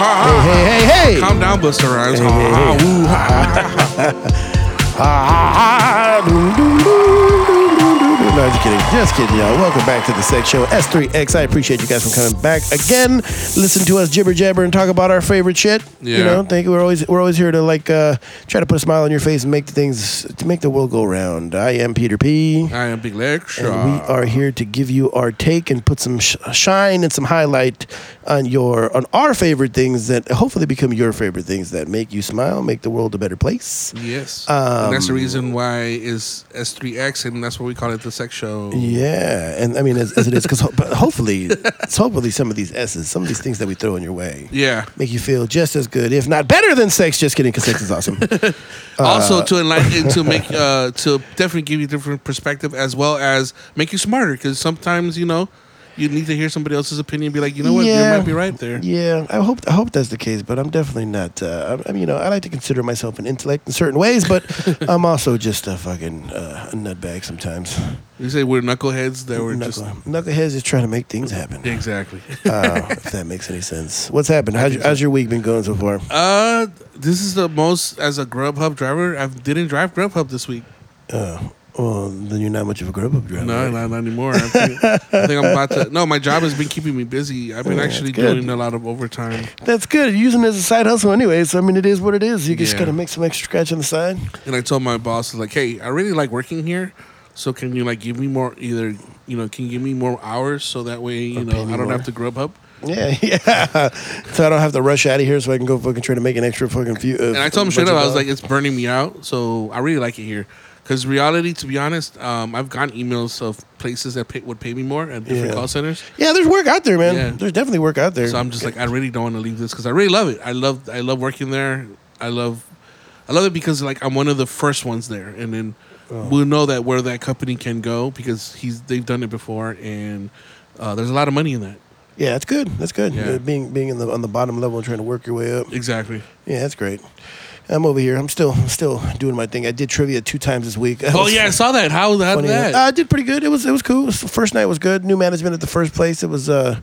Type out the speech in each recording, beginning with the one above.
ha, ha. Hey, hey, hey, hey. Calm down, Busta Rhymes. Ha, ha, woo, ha. Ah, just kidding. Just kidding, y'all. Welcome back to the Sex Show S3X. I appreciate you guys for coming back again. Listen to us jibber jabber and talk about our favorite shit. You Yeah. know, think we're always we're always here to like uh, try to put a smile on your face and make the things to make the world go round. I am Peter P. I am Big Lex. And we are here to give you our take and put some sh- shine and some highlight on your on our favorite things that hopefully become your favorite things that make you smile, make the world a better place. Yes. and that's the Um, reason why is S3X, and that's what we call it the sex show. Yeah, and I mean as, as it is because ho- but hopefully, it's hopefully some of these S's, some of these things that we throw in your way, Yeah. make you feel just as good, if not better than sex. Just kidding, because sex is awesome. Also to enlighten, to make, uh, to definitely give you a different perspective, as well as make you smarter. Because sometimes you know you need to hear somebody else's opinion, and be like, you know what, Yeah. you might be right there. Yeah, I hope I hope that's the case, but I'm definitely not. Uh, I, mean, you know, I like to consider myself an intellect in certain ways, but I'm also just a fucking uh, nutbag sometimes. You say we're knuckleheads that were just Knuckle, knuckleheads just trying to make things happen. exactly. Uh, if that makes any sense. What's happened? How's, your- how's your week been going so far? uh, this is the most as a Grubhub driver. I didn't drive Grubhub this week. Well, then you're not much of a Grubhub driver. No, right? not, not anymore. I think, I think I'm about to. No, my job has been keeping me busy. I've been Yeah, actually doing a lot of overtime. That's good. You're using it as a side hustle anyway, so I mean, it is what it is. You just Yeah. gotta make some extra scratch on the side. And I told my boss, like, hey, I really like working here. So can you like give me more? Either you know, can you give me more hours so that way you Or know I don't more. have to grub up. Yeah, yeah. so I don't have to rush out of here, so I can go fucking try to make an extra fucking few. Uh, And I told him straight up, I was like, it's burning me out. So I really like it here. Because reality, to be honest, um, I've gotten emails of places that pay, would pay me more at different Yeah. call centers. yeah, there's work out there, man. Yeah. There's definitely work out there. So I'm just like, I really don't want to leave this because I really love it. I love, I love working there. I love, I love it because like I'm one of the first ones there, and then Oh. we'll know that where that company can go because he's they've done it before, and uh, there's a lot of money in that. yeah, that's good. That's good. Yeah. Uh, being being in the on the bottom level and trying to work your way up. Exactly. Yeah, that's great. I'm over here. I'm still still doing my thing. I did trivia two times this week. That Oh was yeah, I saw that. How how funny. that? Uh, I did pretty good. It was it was cool. It was- first night was good. New management at the first place. It was uh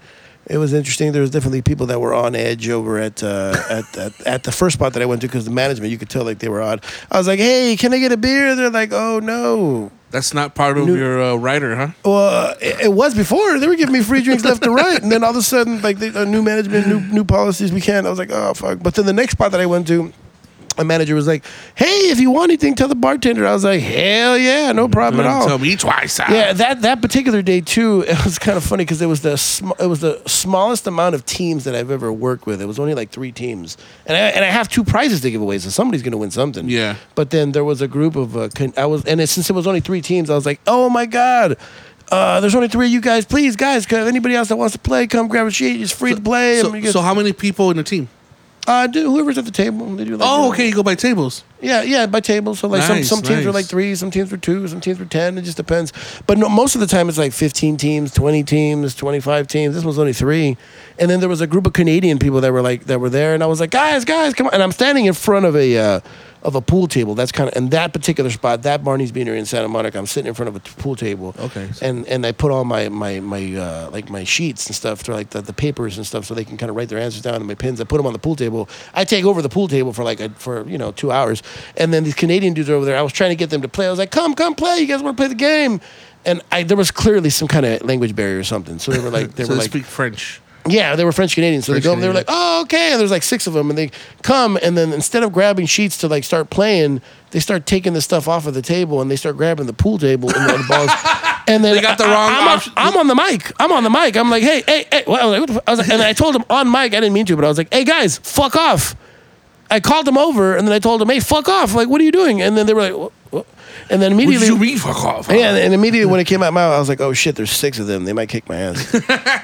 it was interesting. There was definitely people that were on edge over at uh, at, at at the first spot that I went to because the management you could tell like they were odd. I was like, "Hey, can I get a beer?" They're like, "Oh no." That's not part of New- your uh, writer, huh? Well, it, it was before. They were giving me free drinks left to right, and then all of a sudden, like they, uh, new management, new new policies, we can't. I was like, oh fuck. But then the next spot that I went to, a manager was like, "Hey, if you want anything, tell the bartender." I was like, "Hell yeah, no problem at all." Tell me twice. ah. Yeah, that that particular day too, it was kind of funny because it was the sm- it was the smallest amount of teams that I've ever worked with. It was only like three teams, and I, and I have two prizes to give away, so somebody's gonna win something. Yeah. But then there was a group of uh, con- I was, and it, since it was only three teams, I was like, oh my god. Uh, there's only three of you guys. Please, guys, anybody else that wants to play, come grab a sheet. It's free to play. So, so how many people in the team? Uh, do whoever's at the table. They do like, Oh, you know, okay. You go by tables. yeah, yeah, by tables. So like some, Nice, some teams were nice. like three, some teams were two, some teams were ten. It just depends. But no, most of the time it's like fifteen teams, twenty teams, twenty five teams. This was only three, and then there was a group of Canadian people that were like that were there, and I was like, guys, guys, come on! And I'm standing in front of a uh, of a pool table. That's kind of in that particular spot, that Barney's Beanery in Santa Monica. I'm sitting in front of a t- pool table. Okay. And and I put all my my my uh, like my sheets and stuff, to like the, the papers and stuff, so they can kind of write their answers down. And my pins, I put them on the pool table. I take over the pool table for like a, for you know two hours, and then these Canadian dudes are over there. I was trying to get them to play. I was like, "Come, come play! You guys want to play the game?" And I there was clearly some kind of language barrier or something. So they were like, they so were they like, speak French. Yeah, they were French Canadians. So French they go, they were like, oh, okay. And there's like six of them, and they come, and then instead of grabbing sheets to like start playing, they start taking the stuff off of the table, and they start grabbing the pool table and the balls. And then They got the wrong I'm, on, option. I'm on the mic. I'm on the mic. I'm like, hey, hey, hey. Well, I was like, what the fu-" I was like, and I told them on mic. I didn't mean to, but I was like, hey guys, fuck off. I called them over, and then I told them, hey, fuck off. Like, what are you doing? And then they were like, what? And then What did immediately, you mean fuck off? yeah, and immediately when it came out my mouth, I was like, oh shit, there's six of them. They might kick my ass.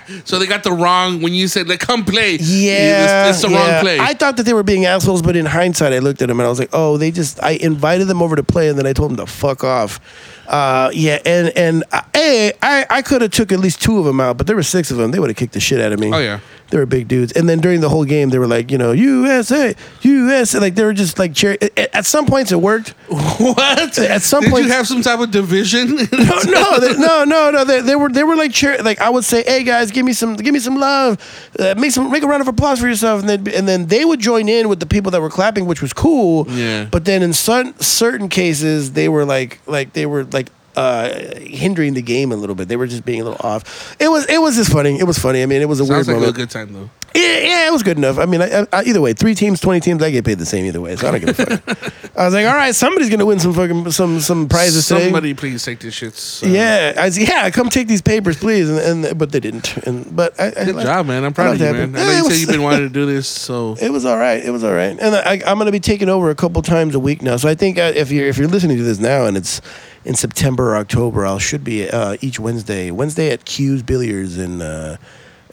So they got the wrong when you said like come play. Yeah, it's, the yeah. wrong play. I thought that they were being assholes, but in hindsight, I looked at them and I was like, "Oh, they just." I invited them over to play, and then I told them to fuck off. Uh, yeah, and and uh, hey, I I could have took at least two of them out, but there were six of them. They would have kicked the shit out of me. Oh, yeah. They were big dudes. And then during the whole game, they were like, you know, USA, USA. Like they were just like cheer. At at some points, it worked. What? At some Did point- you have some type of division? No, no, they, no, no, no. They, they were they were like cheer. Like I would say, hey guys, give me some give me some love. Uh, make some make a round of applause for yourself, and then and then they would join in with the people that were clapping, which was cool. Yeah. But then in certain certain cases, they were like like they were like uh hindering the game a little bit. They were just being a little off. It was it was just funny. It was funny. I mean, it was a Sounds weird like a good time though. Yeah, yeah, it was good enough. I mean, I, I, either way, three teams, twenty teams, I get paid the same either way, so I don't give a fuck. I was like, all right, somebody's gonna win some fucking some some prizes today. Somebody please take these shit. So. Yeah, I was, yeah, come take these papers, please. And, and but they didn't. And but I, I Good like- job, man. I'm proud of you, man. I know Yeah, you it said was- you've been wanting to do this, so It was all right. It was all right. And I, I'm going to be taking over a couple times a week now. So I think uh, if you're if you're listening to this now and it's in September or October, I will should be uh, each Wednesday. Wednesday at Q's Billiards in uh,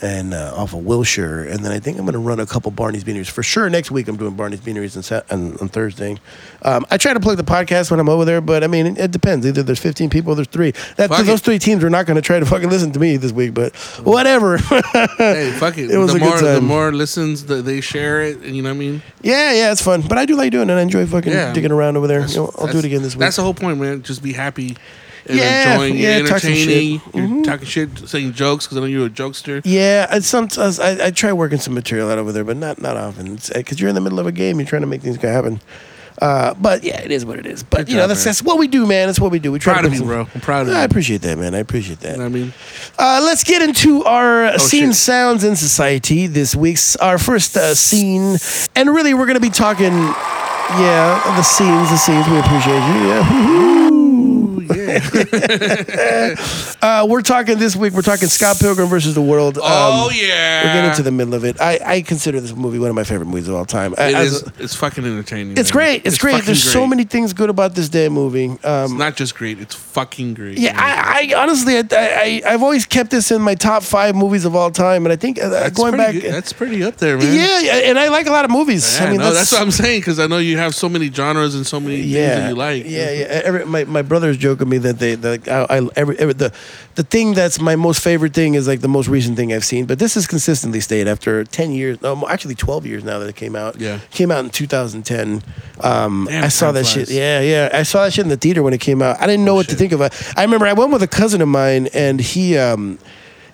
and uh, off of Wilshire, and then I think I'm going to run a couple Barney's Beaneries for sure. Next week I'm doing Barney's Beaneries on, Sat- on, on Thursday. Um, I try to plug the podcast when I'm over there, but I mean it, it depends. Either there's 15 people, or there's three. That Fuck those it. three teams are not going to try to fucking listen to me this week, but whatever. hey, fuck it. It was the a good more the more listens, the, they share it, you know what I mean. yeah, yeah, it's fun. But I do like doing it. I enjoy fucking Yeah. digging around over there. You know, I'll do it again this week. That's the whole point, man. Just be happy and Yeah, enjoying, yeah, you're talk some entertaining, shit. Mm-hmm. you're talking shit, saying jokes because I know you're a jokester. Yeah, I sometimes I, I try working some material out over there, but not not often. Because you're in the middle of a game, you're trying to make things happen. Uh, but yeah, it is what it is. But Good you know, that's, man. that's what we do, man. That's what we do. We try Proud to of you, some- bro. I'm proud of I you. I appreciate that, man. I appreciate that. You know what I mean? Uh, let's get into our uh, scene shit. sounds in society this week's our first uh, scene, and really we're gonna be talking. Yeah, the scenes, the scenes. We appreciate you. Yeah. Uh, we're talking this week. We're talking Scott Pilgrim versus the World. Um, oh yeah. We're getting to the middle of it. I, I consider this movie one of my favorite movies of all time. I- It is. It's fucking entertaining. It's man. great. It's, great. fucking There's so many things good about this damn movie. It's Um, not just great. It's fucking great. yeah. I, I honestly, I, I, I've always kept this in my top five movies of all time, and I think uh, that's going back, good. That's pretty up there, man. yeah, and I like a lot of movies. Yeah, I mean, no, that's, what I'm saying because I know you have so many genres and so many things yeah, that you like. Yeah, yeah. Every, my my brothers joke with me that they that I, I every, every the the thing that's my most favorite thing is like the most recent thing I've seen. But this has consistently stayed after ten years. No, actually twelve years now that it came out. Yeah. came out in 2010. Um, Damn, I saw that shit. Yeah, yeah. I saw that shit in the theater when it came out. I didn't know what to think of it. I remember I went with a cousin of mine, and he. Um,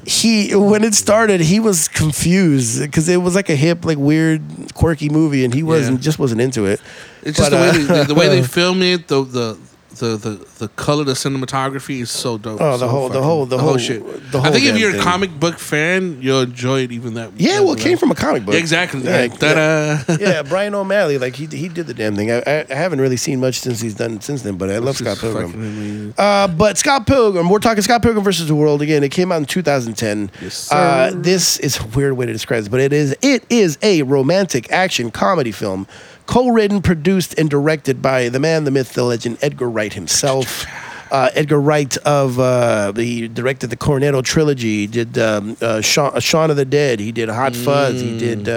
he when it started he was confused because it was like a hip like weird quirky movie and he wasn't Yeah. just wasn't into it It's just But, the way uh, they, the, the way they film it, the the. The, the, the color, the cinematography is so dope. Oh, the So whole- the whole- the whole- shit. the I think if you're a thing. comic book fan, you'll enjoy it even that. Yeah, that well, it came from a comic book. Yeah, exactly. Yeah, Yeah, yeah, Brian O'Malley, like he he did the damn thing. I, I, I haven't really seen much since he's done since then, but I love Scott Pilgrim. Uh, but Scott Pilgrim, we're talking Scott Pilgrim versus the World again. It came out in 2010. Yes, Uh, this is a weird way to describe it, but it is it is a romantic action comedy film, co-written, produced, and directed by the man, the myth, the legend, Edgar Wright himself. Uh, Edgar Wright of uh, he directed the Cornetto trilogy. He did um, uh, Shaun, uh, Shaun of the Dead. He did Hot Fuzz. He did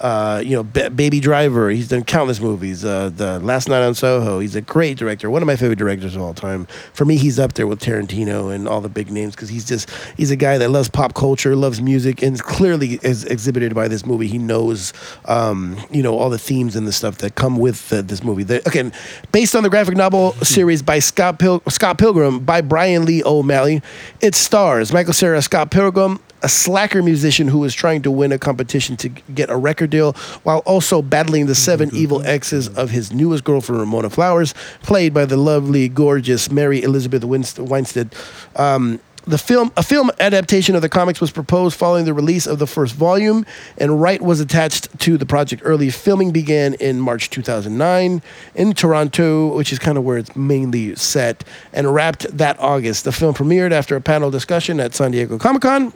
uh, you know ba- Baby Driver. He's done countless movies. Uh, the Last Night on Soho. He's a great director. One of my favorite directors of all time. For me, he's up there with Tarantino and all the big names because he's just he's a guy that loves pop culture, loves music, and clearly is exhibited by this movie. He knows um, you know all the themes and the stuff that come with uh, this movie. The, again, based on the graphic novel series by Scott Pil- Scott Pilgrim by Brian Lee O'Malley, it stars Michael Cera, Scott Pilgrim. A slacker musician who is trying to win a competition to get a record deal while also battling the seven evil exes of his newest girlfriend, Ramona Flowers, played by the lovely, gorgeous Mary Elizabeth Winst- Weinstead. Um, the film, a film adaptation of the comics, was proposed following the release of the first volume, and Wright was attached to the project early. Filming began in March 2009 in Toronto, which is kind of where it's mainly set, and wrapped that August. The film premiered after a panel discussion at San Diego Comic Con.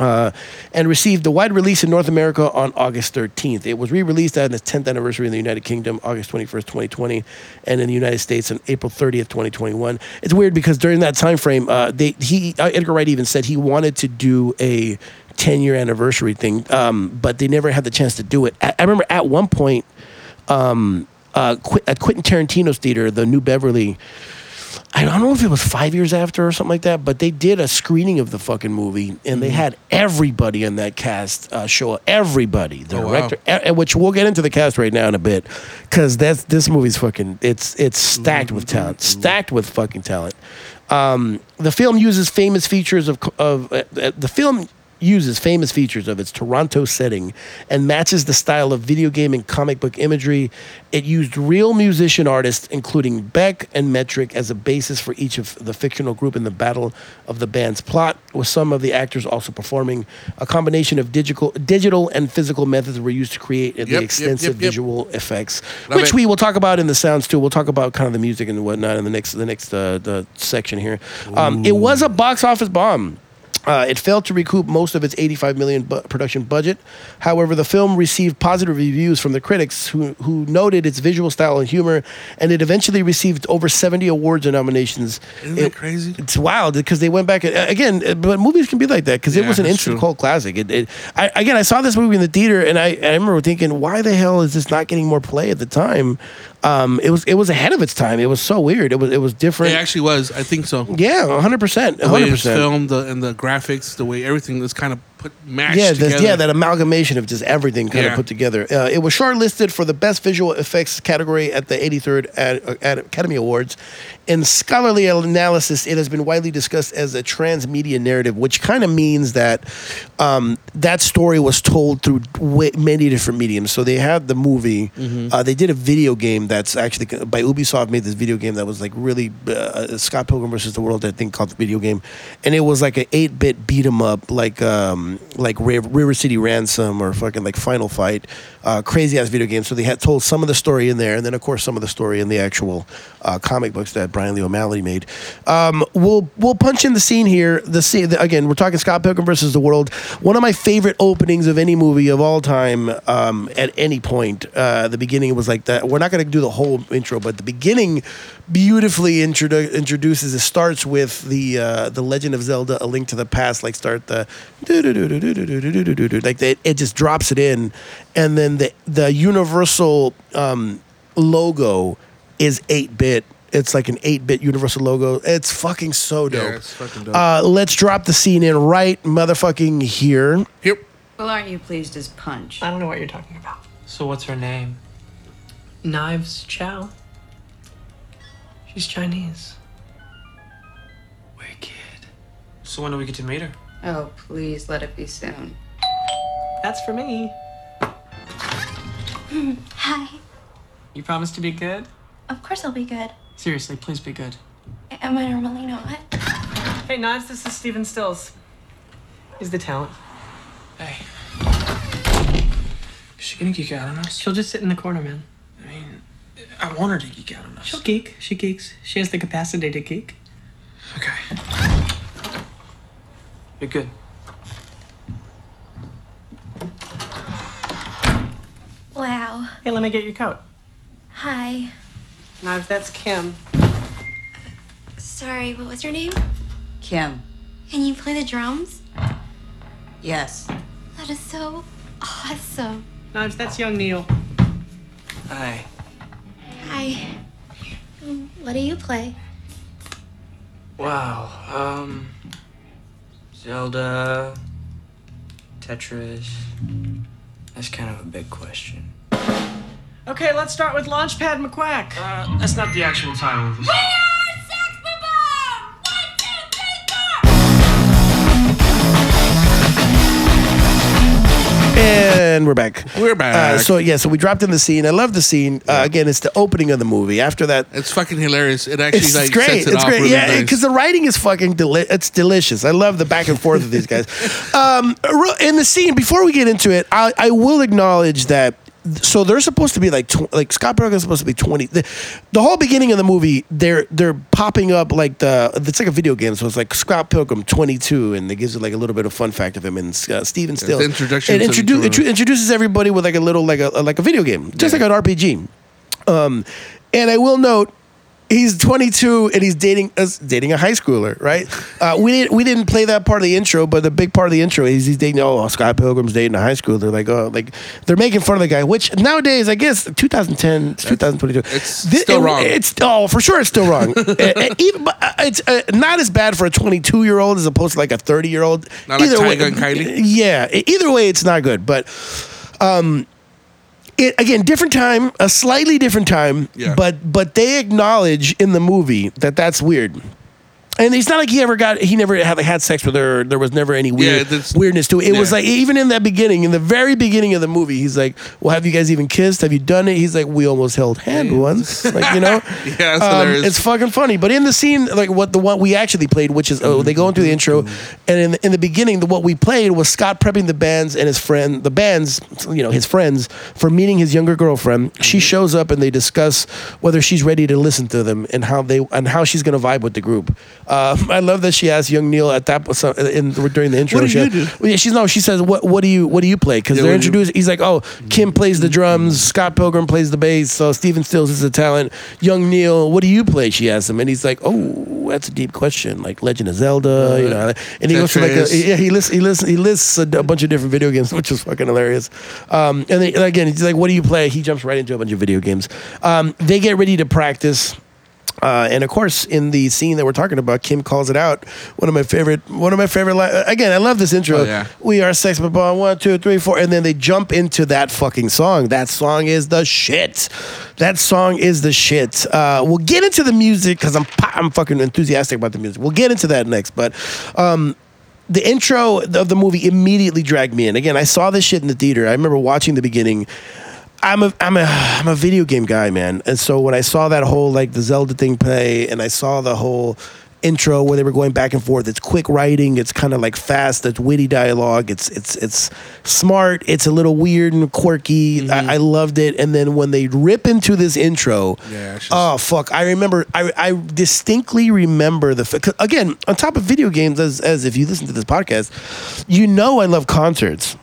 Uh, and received a wide release in North America on August 13th. It was re-released on its 10th anniversary in the United Kingdom, August 21st, 2020, and in the United States on April 30th, 2021. It's weird because during that time frame, uh, they he uh, Edgar Wright even said he wanted to do a 10 year anniversary thing, um, but they never had the chance to do it. I, I remember at one point um, uh, Qu- at Quentin Tarantino's theater, the New Beverly. I don't know if it was five years after or something like that, but they did a screening of the fucking movie, and they had everybody in that cast uh, show up. Everybody, the Oh, director, e- which we'll get into the cast right now in a bit, because that's this movie's fucking. It's it's stacked with talent, stacked with fucking talent. Um, the film uses famous features of of uh, uh, the film uses famous features of its Toronto setting and matches the style of video game and comic book imagery. It used real musician artists, including Beck and Metric, as a basis for each of the fictional group in the battle of the band's plot, with some of the actors also performing. A combination of digital, digital and physical methods were used to create the yep, extensive yep, yep. visual effects, Love which it. we will talk about in the sounds too. We'll talk about kind of the music and whatnot in the next the next uh, the section here. Um, it was a box office bomb. Uh, it failed to recoup most of its 85 million bu- production budget. However, the film received positive reviews from the critics, who who noted its visual style and humor, and it eventually received over 70 awards and nominations. Isn't It- that crazy? It's wild because they went back and, again, uh, but movies can be like that because it was an instant true. cult classic. It, it, I, again, I saw this movie in the theater and I, I remember thinking, why the hell is this not getting more play at the time? Um, it was it was ahead of its time. It was so weird. It was it was different. It actually was. I think so. yeah, hundred percent, The way hundred it's percent. filmed, the and the graphics, the way everything was kind of put matched Yeah, the, together. yeah, that amalgamation of just everything kind of Yeah. put together. Uh, it was shortlisted for the best visual effects category at the 83rd Ad- uh, Ad- Academy Awards. In scholarly analysis, it has been widely discussed as a transmedia narrative, which kind of means that um, that story was told through way, many different mediums. So they had the movie. Uh, they did a video game that's actually by Ubisoft made this video game that was like really uh, Scott Pilgrim versus the World. I think called the video game, and it was like an eight bit beat 'em up, like um, like Ra- River City Ransom or fucking like Final Fight, uh, crazy ass video games. So they had told some of the story in there, and then of course some of the story in the actual uh, comic books that Brian Lee O'Malley made. Um, we'll we'll punch in the scene here. The scene the, again, we're talking Scott Pilgrim versus the World. One of my favorite openings of any movie of all time. Um, at any point, uh, the beginning was like that. We're not going to do the whole intro, but the beginning beautifully introdu- introduces. It starts with the uh, the Legend of Zelda: A Link to the Past. Like start the like it, it just drops it in, and then the the Universal um, logo is eight bit. It's like an eight bit Universal logo. It's fucking so dope. Yeah, it's fucking dope. Uh, let's drop the scene in right motherfucking here. Here, Well, aren't you pleased as punch? I don't know what you're talking about. So what's her name? Knives Chow. She's Chinese. Wicked. So when do we get to meet her? Oh, please let it be soon. That's for me. Hi. You promise to be good? Of course I'll be good. Seriously, please be good. Am I normally not? Hey, Knives, this is Steven Stills. He's the talent. Hey. Is she gonna geek out on us? She'll just sit in the corner, man. I mean, I want her to geek out on us. She'll geek. She geeks. She has the capacity to geek. Okay. You're good. Wow. Hey, let me get your coat. Hi. Knives, that's Kim. Sorry, what was your name? Kim. Can you play the drums? Yes. That is so awesome. Knives, that's young Neil. Hi. Hi. What do you play? Wow. Um. Zelda. Tetris. That's kind of a big question. Okay, let's start with Launchpad McQuack. Uh, that's not the actual title of this. And we're back. We're back. Uh, so yeah, so we dropped in the scene. I love the scene. Uh, again, it's the opening of the movie. After that, it's fucking hilarious. It actually it's like great. sets it it's great. really yeah, nice. because the writing is fucking deli- it's delicious. I love the back and forth of these guys. Um, in the scene, before we get into it, I, I will acknowledge that. So they're supposed to be like tw- like Scott Pilgrim is supposed to be twenty. The, the whole beginning of the movie, they're they're popping up like the it's like a video game. So it's like Scott Pilgrim twenty two, and it gives it like a little bit of fun fact of him and uh, Steven Still. the introduction It introdu- introduces everybody with like a little like a like a video game, just Yeah. like an RPG. Um, and I will note he's 22 and he's dating us dating a high schooler, right? Uh, we didn't we didn't play that part of the intro, but the big part of the intro is he's dating. Oh, Scott Pilgrim's dating a high schooler. Like, oh, like they're making fun of the guy. Which nowadays, I guess, 2010, it's 2022. It's still wrong. It's oh, for sure, it's still wrong. Uh, uh, even, uh, it's uh, not as bad for a 22 year old as opposed to like a 30 year old. Not like Tyga and Kylie? Yeah, either way, it's not good. But um, it, again, different time, a slightly different time. Yeah. But but they acknowledge in the movie that that's weird. And it's not like he ever got he never had like had sex with her. There was never any weird that's- weirdness to it. It was like even in that beginning, in the very beginning of the movie, he's like, "Well, have you guys even kissed? Have you done it?" He's like, "We almost held hand once." Like you know, Yeah, Um, it's fucking funny. But in the scene, like what the one we actually played, which is oh, they go into the intro, and in the, in the beginning, the, what we played was Scott prepping the bands and his friend, the bands, you know, his friends for meeting his younger girlfriend. She shows up and they discuss whether she's ready to listen to them and how they and how she's gonna vibe with the group. Um, I love that she asked young Neil at that so- in, during the intro. What do she- you do? Well, yeah, she's no. She says, "What what do you what do you play?" Because Yeah, they're introduced. He's like, "Oh, Kim plays the drums. Scott Pilgrim plays the bass. So Steven Stills is a talent. Young Neil, what do you play?" She asks him, and he's like, "Oh, that's a deep question. Like Legend of Zelda, you know." And he goes to like, a, yeah, he lists he lists he lists a, a bunch of different video games, which is fucking hilarious. Um, and, they, and again, he's like, "What do you play?" He jumps right into a bunch of video games. Um, they get ready to practice. Uh, and of course, in the scene that we're talking about, Kim calls it out. One of my favorite, one of my favorite. Li- again, I love this intro. Oh, yeah. We are sex bomb one, two, three, four, and then they jump into that fucking song. That song is the shit. That song is the shit. Uh, we'll get into the music because I'm I'm fucking enthusiastic about the music. We'll get into that next, but. Um, the intro of the movie immediately dragged me in. Again, I saw this shit in the theater. I remember watching the beginning. I'm a I'm a I'm a video game guy, man. And so when I saw that whole like the Zelda thing play, and I saw the whole intro where they were going back and forth, it's quick writing, it's kind of like fast, it's witty dialogue, it's it's it's smart, it's a little weird and quirky. I, mm-hmm. I loved it. And then when they rip into this intro, Yeah, just- oh fuck! I remember. I I distinctly remember the again on top of video games. As as if you listen to this podcast, you know I love concerts.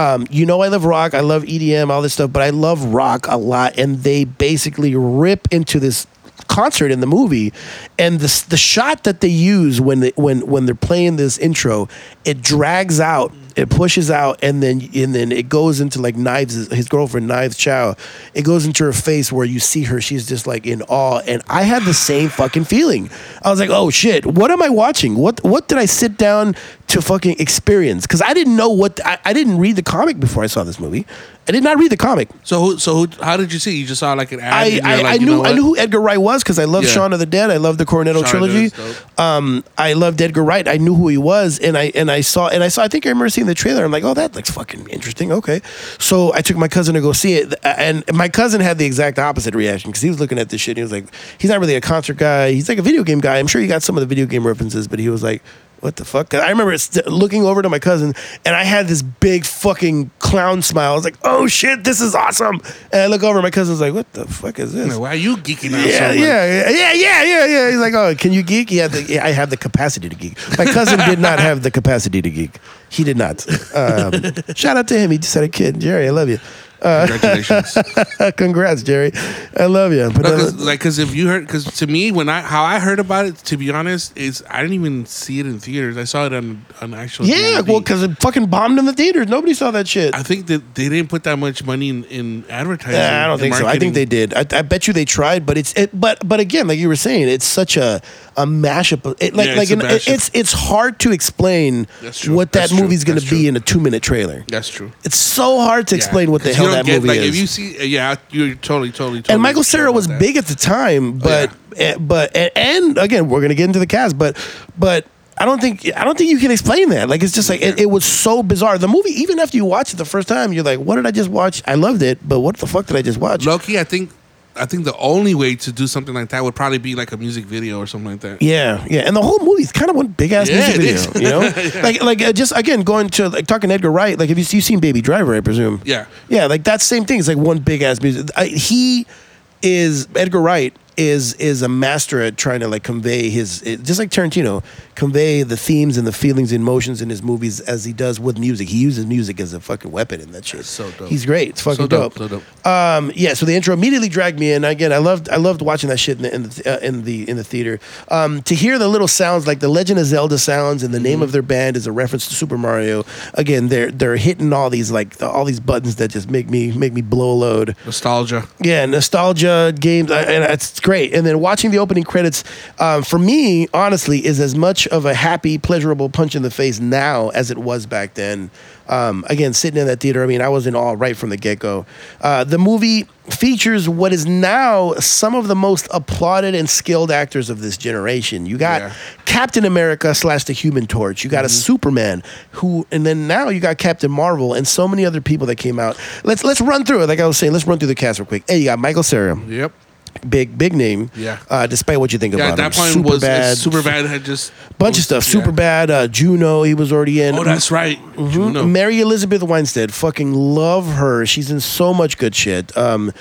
Um, you know I love rock. I love EDM, all this stuff. But I love rock a lot, and they basically rip into this concert in the movie, and the the shot that they use when they when when they're playing this intro, it drags out, it pushes out, and then and then it goes into like Knives, his girlfriend Knives Chow. It goes into her face where you see her, she's just like in awe, and I had the same fucking feeling. I was like, oh shit, what am I watching? What what did I sit down to fucking experience? Because I didn't know what I, I didn't read the comic before I saw this movie. I did not read the comic. So who, so who, how did you see? You just saw like an ad. I, I, like, I knew I knew who Edgar Wright was because I love Yeah. Shaun of the Dead. I love the Cornetto Shaun trilogy. Dead is dope. Um, I loved Edgar Wright. I knew who he was, and I and I saw and I saw. I think I remember seeing the trailer. I'm like, oh, that looks fucking interesting. Okay, so I took my cousin to go see it, and my cousin had the exact opposite reaction because he was looking at this shit. And he was like, he's not really a concert guy. He's like a video game guy. I'm sure he got some of the video game references, but he was like. What the fuck? I remember st- looking over to my cousin, and I had this big fucking clown smile. I was like, "Oh shit, this is awesome!" And I look over, my cousin's like, "What the fuck is this?" Why are you geeking out Yeah, so much? yeah, yeah, yeah, yeah, yeah. He's like, oh, can you geek? Yeah, the, yeah, I have the capacity to geek. My cousin did not have the capacity to geek. He did not. Um, shout out to him. He just had a kid. Jerry, I love you. Congratulations. Congrats, Jerry. I love you. But No, 'cause, like, because if you heard, because to me, when I how I heard about it, to be honest, is I didn't even see it in theaters. I saw it on on actual. yeah, DVD. well, because it fucking bombed in the theaters. Nobody saw that shit. I think that they didn't put that much money in, in advertising. Nah, I don't and think so. I think marketing. they did. I, I bet you they tried, but it's it. But but again, like you were saying, it's such a a mashup. Of, it, like Yeah, like it's an- it's it's hard to explain what that That's movie's going to be in a two minute trailer. That's true. It's so hard to explain what the hell that movie like, is. If you see, yeah, you're totally, totally, totally. and Michael Cera was that. big at the time, but yeah. eh, but and, and again, we're gonna get into the cast, but but I don't think I don't think you can explain that. Like it's just like it, it was so bizarre. The movie, even after you watch it the first time, you're like, what did I just watch? I loved it, but what the fuck did I just watch? Loki, I think, I think the only way to do something like that would probably be like a music video or something like that. Yeah, yeah, and the whole movie's kind of one big ass Yeah, music it video, you know. Like, like uh, just again going to like talking Edgar Wright. Like, have you you seen Baby Driver? I presume. Yeah. Yeah, like that same thing. It's like one big ass music. I, he is Edgar Wright is is a master at trying to like convey his it, just like Tarantino convey the themes and the feelings and emotions in his movies as he does with music. He uses music as a fucking weapon in that shit. so dope. He's great. It's fucking So dope, dope. so dope. Um, yeah. So the intro immediately dragged me in. Again, I loved I loved watching that shit in the in the, uh, in the in the theater. Um, to hear the little sounds like the Legend of Zelda sounds and the Mm-hmm. name of their band is a reference to Super Mario. Again, they're they're hitting all these like all these buttons that just make me make me blow a load. Nostalgia. Yeah, nostalgia games, uh, and it's great. And then watching the opening credits, um, for me, honestly, is as much of a happy, pleasurable punch in the face now as it was back then. Um, again, sitting in that theater, I mean, I was in awe right from the get go. Uh, the movie features what is now some of the most applauded and skilled actors of this generation. You got Yeah. Captain America slash the Human Torch. You got a Superman who, and then now you got Captain Marvel and so many other people that came out. Let's let's run through it. Like I was saying, let's run through the cast real quick. Hey, you got Michael Cera, Yep. Big big name. Yeah. Uh, despite what you think Yeah, about at that him, point was bad, super bad had just bunch of stuff. yeah. Super bad. Uh, Juno, he was already in. Oh, that's right. Mhm. Juno. Mary Elizabeth Winstead, fucking love her. She's in so much good shit. Um,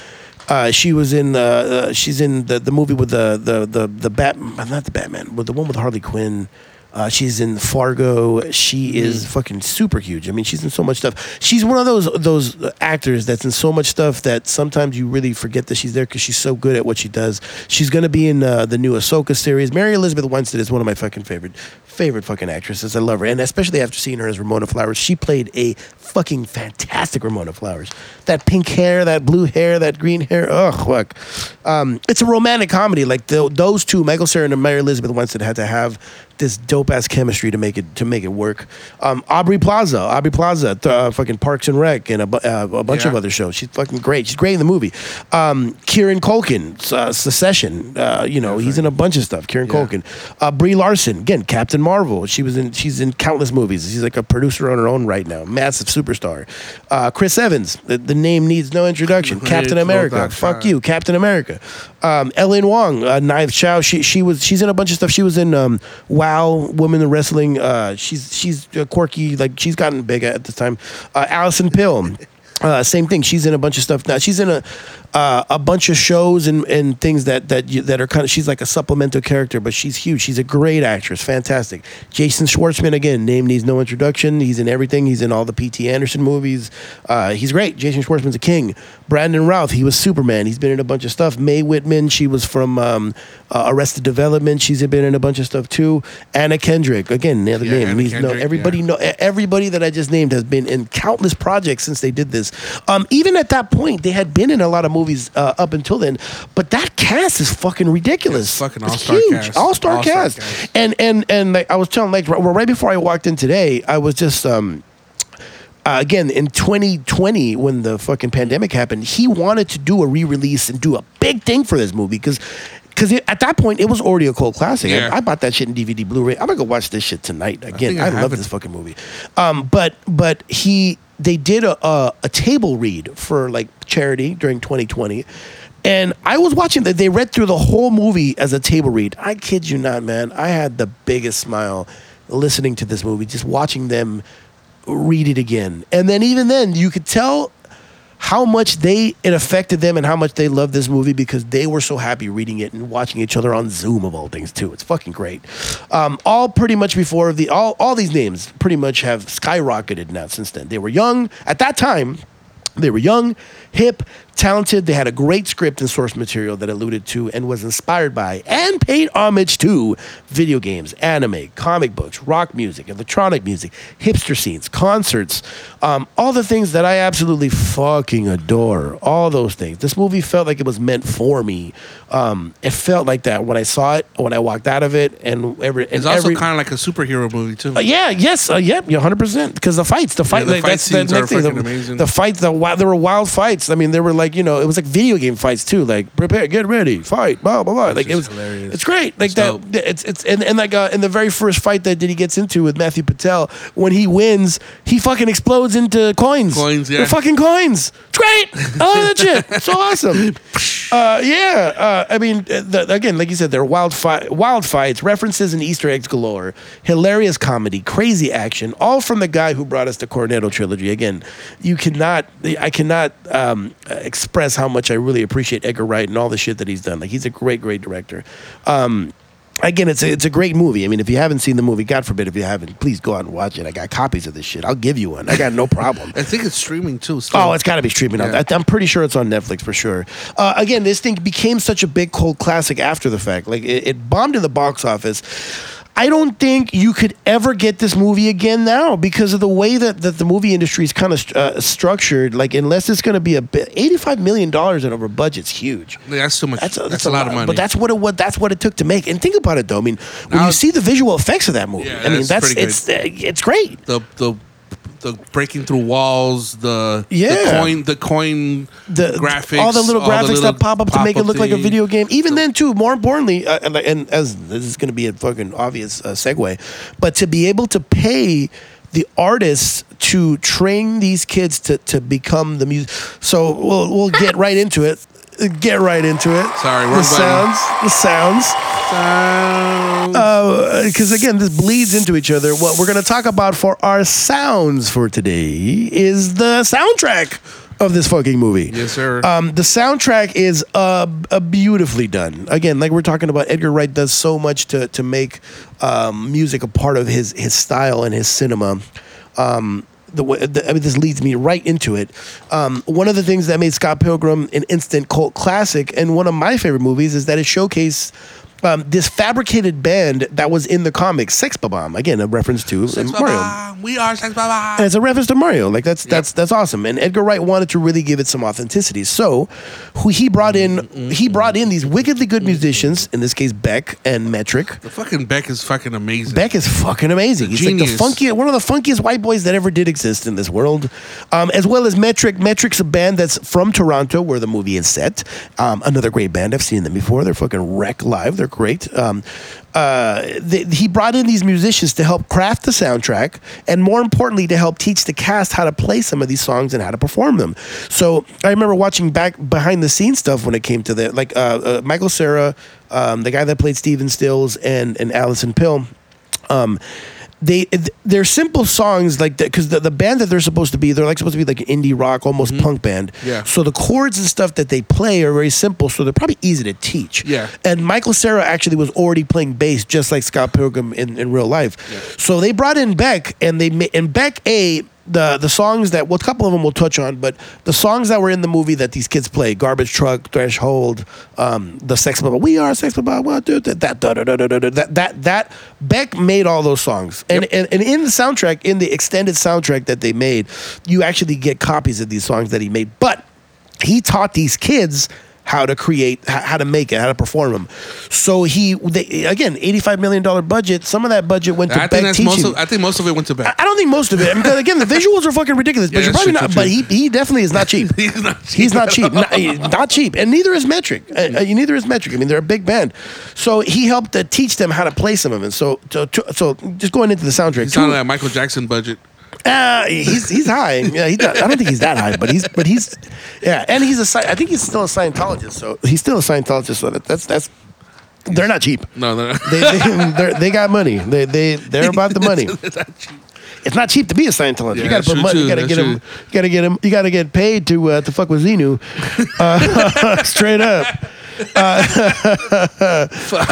uh, she was in uh, uh, she's in the, the movie with the the the the Bat not the Batman but the one with Harley Quinn. Uh, she's in Fargo. She is fucking super huge. I mean, she's in so much stuff. She's one of those those actors that's in so much stuff that sometimes you really forget that she's there because she's so good at what she does. She's gonna be in uh, the new Ahsoka series. Mary Elizabeth Winstead is one of my fucking favorite favorite fucking actresses. I love her, and especially after seeing her as Ramona Flowers, she played a fucking fantastic Ramona Flowers. That pink hair, that blue hair, that green hair. Ugh, fuck. Um, it's a romantic comedy. Like tho- those two, Michael Cera and Mary Elizabeth Winstead, had to have this dope ass chemistry to make it to make it work. Um, Aubrey Plaza, Aubrey Plaza, th- uh, fucking Parks and Rec, and a, bu- uh, a bunch Yeah. of other shows. She's fucking great. She's great in the movie. Um, Kieran Culkin, uh, Succession. Uh, you know, he's in a bunch of stuff. Kieran Yeah. Culkin, uh, Brie Larson, again, Captain Marvel. She was in. She's in countless movies. She's like a producer on her own right now. Massive superstar. Uh, Chris Evans. The, the name needs no introduction. Captain America. Fuck you, Captain America. Um, Ellen Wong, uh, Knives Chow. She she was she's in a bunch of stuff. She was in um, Wow, Women in Wrestling. Uh, she's she's uh, quirky. Like she's gotten big at this time. Uh, Allison Pill. Uh, same thing. She's in a bunch of stuff now. She's in a uh, a bunch of shows and, and things that that you, that are kind of. She's like a supplemental character, but she's huge. She's a great actress, fantastic. Jason Schwartzman again, name needs no introduction. He's in everything. He's in all the P.T. Anderson movies. Uh, he's great. Jason Schwartzman's a king. Brandon Routh, he was Superman. He's been in a bunch of stuff. Mae Whitman, she was from um, uh, Arrested Development. She's been in a bunch of stuff too. Anna Kendrick, again, another Yeah, name. Anna Means no, everybody yeah. know everybody that I just named has been in countless projects since they did this. Um, even at that point, they had been in a lot of movies uh, up until then. But that cast is fucking ridiculous. It's fucking It's all-star huge. cast. All-star, All-star cast. cast. And and and like I was telling, like well, right before I walked in today, I was just um. Uh, again, in 2020, when the fucking pandemic happened, he wanted to do a re-release and do a big thing for this movie because, because at that point it was already a cult classic. Yeah. I, I bought that shit in DVD, Blu-ray. I'm gonna go watch this shit tonight again. think I, I love have this fucking movie. Um, but but he they did a, a a table read for like charity during 2020. And I was watching that. They read through the whole movie as a table read. I kid you not, man. I had the biggest smile listening to this movie, just watching them read it again. And then even then, you could tell how much they it affected them and how much they loved this movie because they were so happy reading it and watching each other on Zoom of all things too. It's fucking great. Um, all pretty much before the all all these names pretty much have skyrocketed now since then. They were young at that time. They were young, hip, talented. They had a great script and source material that alluded to and was inspired by and paid homage to video games, anime, comic books, rock music, electronic music, hipster scenes, concerts, um, all the things that I absolutely fucking adore. All those things. This movie felt like it was meant for me. Um, it felt like that when I saw it, when I walked out of it, and every. And It's also every, kind of like a superhero movie too. uh, yeah, yes, uh, yep, yeah, hundred percent. Because the fights, the fight, the like, fight scenes the are The, amazing. the fights, the there were wild fights. I mean, there were like you know, it was like video game fights too. Like prepare, get ready, fight, blah blah blah. Like it was, hilarious. it's great. Like that, dope. it's it's and, and like uh, in the very first fight that, he gets into with Matthew Patel, when he wins, he fucking explodes into coins. Coins, yeah. They're fucking coins. It's great. I love that shit. It's so awesome. Uh, yeah, uh, I mean, uh, the, again, like you said, there are wild, fi- wild fights, references and Easter eggs galore, hilarious comedy, crazy action, all from the guy who brought us the Cornetto trilogy. Again, you cannot, I cannot um, express how much I really appreciate Edgar Wright and all the shit that he's done. Like, he's a great, great director. Um, Again, it's a, it's a great movie. I mean, if you haven't seen the movie, God forbid if you haven't, please go out and watch it. I got copies of this shit. I'll give you one. I got no problem. I think it's streaming too. Still. Oh, it's got to be streaming. Yeah. I, I'm pretty sure it's on Netflix for sure. Uh, again, this thing became such a big cult classic after the fact. Like it, it bombed in the box office. I don't think you could ever get this movie again now because of the way that, that the movie industry is kind of uh, structured. Like, unless it's going to be a bit, eighty-five million dollars and over budget's huge. that's so much. That's a, That's, a lot, of money. But that's what it what that's what it took to make. And think about it though. I mean, when Now- you see the visual effects of that movie, Yeah, I mean, that's that's it's uh, it's great. the the the breaking through walls, the Yeah. the coin, the coin, the graphics, all the little graphics little that pop up to make it pop-up look like a video game. Even then, too. More importantly, uh, and, and as this is going to be a fucking obvious uh, segue, but to be able to pay the artists to train these kids to to become the music. So we'll we'll get right into it. Get right into it. Sorry, the button. sounds. The sounds. Sounds. because again, this bleeds into each other. What we're going to talk about for our sounds for today is the soundtrack of this fucking movie. yes, sir. Um, the soundtrack is uh, uh, beautifully done. Again, like we're talking about, Edgar Wright does so much to to make um, music a part of his his style and his cinema. Um, the, the, I mean, this leads me right into it. Um, one of the things that made Scott Pilgrim an instant cult classic, and one of my favorite movies, is that it showcased. Um, this fabricated band that was in the comics, Sex Bomb, again a reference to Sex Mario. We are Sex Baba. And it's a reference to Mario. Like that's that's that's awesome. And Edgar Wright wanted to really give it some authenticity. So who he brought in he brought in these wickedly good musicians, in this case Beck and Metric. The fucking Beck is fucking amazing. Beck is fucking amazing. He's like the Genius. funkiest, one of the funkiest white boys that ever did exist in this world, um, as well as Metric. Metric's a band that's from Toronto, where the movie is set. Um, another great band. I've seen them before. They're fucking wreck live. They're great. Um, uh, he brought in these musicians to help craft the soundtrack, and more importantly, to help teach the cast how to play some of these songs and how to perform them. So I remember watching back behind the scenes stuff when it came to the like uh, uh, Michael Cera, um, the guy that played Steven Stills, and and Allison Pill um, they they're simple songs like that because the, the band that they're supposed to be they're like supposed to be like an indie rock almost mm-hmm. punk band Yeah. so the chords and stuff that they play are very simple so they're probably easy to teach Yeah. and michael Cera actually was already playing bass just like scott pilgrim in, in real life yeah. so they brought in beck and they and beck a the the songs that well a couple of them we'll touch on but the songs that were in the movie that these kids play garbage truck threshold um, the sex Bomb, we are sex Bomb, what do that that da, da, da, da, da, that that that beck made all those songs. And, and and in the soundtrack in the extended soundtrack that they made you actually get copies of these songs that he made. But he taught these kids how to create, how to make it, how to perform them. So he, they, again, eighty-five million dollar budget. Some of that budget went to I Beck teaching. most. Of, I think most of it went to Beck. I don't think most of it. Because again, the visuals are fucking ridiculous. But Yeah, you're probably true, not. true, But he, he definitely is not cheap. He's not cheap He's not cheap. Not, eh, not cheap, and neither is Metric. Uh, neither is Metric. I mean, they're a big band. So he helped to teach them how to play some of it. So, so, so just going into the soundtrack. Two- on that Michael Jackson budget. Uh, he's he's high. Yeah, he's not, I don't think he's that high, but he's but he's yeah, and he's a I think he's still a Scientologist. So he's still a Scientologist. So that, that's that's they're not cheap. No, no, no. They they they're, they got money. They they they're about the money. It's not cheap to be a Scientologist. Yeah, you got to put true, money. You got to get him. You got to get him. You got to get paid to uh, to fuck with Xenu. Uh, straight up.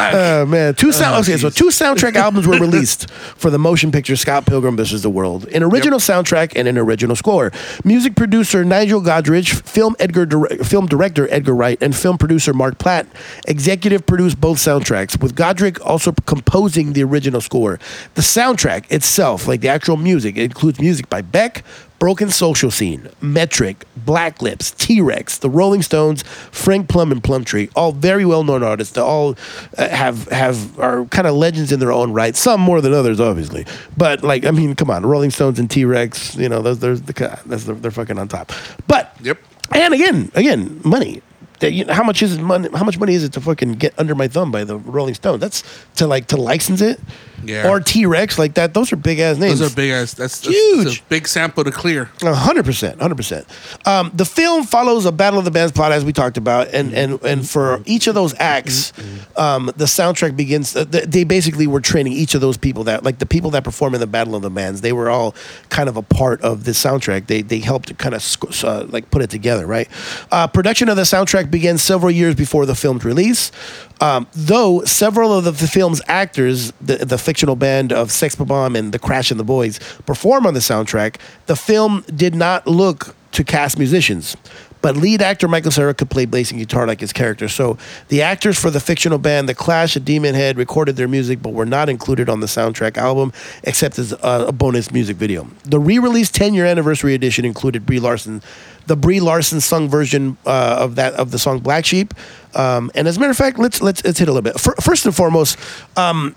Oh man, two sound. Oh, okay, so two soundtrack albums were released for the motion picture Scott Pilgrim vs. the World. An original soundtrack and an original score. Music producer Nigel Godrich, film Edgar, film director Edgar Wright, and film producer Mark Platt executive produced both soundtracks, with Godrich also composing the original score. The soundtrack itself, like the actual music, it includes music by Beck. Broken Social Scene, Metric, Black Lips, T Rex, The Rolling Stones, Frank Plum, and Plumtree, all very well known artists. They all uh, have have are kind of legends in their own right. Some more than others, obviously. But like, I mean, come on, Rolling Stones and T Rex, you know, those there's the that's they're, they're fucking on top. But Yep. and again, again, money. You know, how much is it money? How much money is it to fucking get under my thumb by the Rolling Stones? That's to like to license it, Yeah. Or T Rex like that. Those are big ass names. Those are big ass. That's, that's Huge. that's a big sample to clear. A hundred percent, hundred percent. Um, the film follows a Battle of the Bands plot, as we talked about, and and and for each of those acts, um, the soundtrack begins. Uh, they basically were training each of those people that, like the people that perform in the Battle of the Bands, they were all kind of a part of the soundtrack. They they helped to kind of uh, like put it together, right? Uh, production of the soundtrack began several years before the film's release. Um, though several of the, the film's actors, the, the fictional band of Sex Bomb and The Crash and the Boys, perform on the soundtrack, the film did not look to cast musicians. But lead actor Michael Cera could play bass and guitar like his character. So the actors for the fictional band The Clash and Demon Head recorded their music but were not included on the soundtrack album except as a, bonus music video. The re-released 10-year anniversary edition included Brie Larson, the Brie Larson sung version uh, of that of the song Black Sheep. Um, and as a matter of fact, let's let's let's hit a little bit. Fir- First and foremost, um,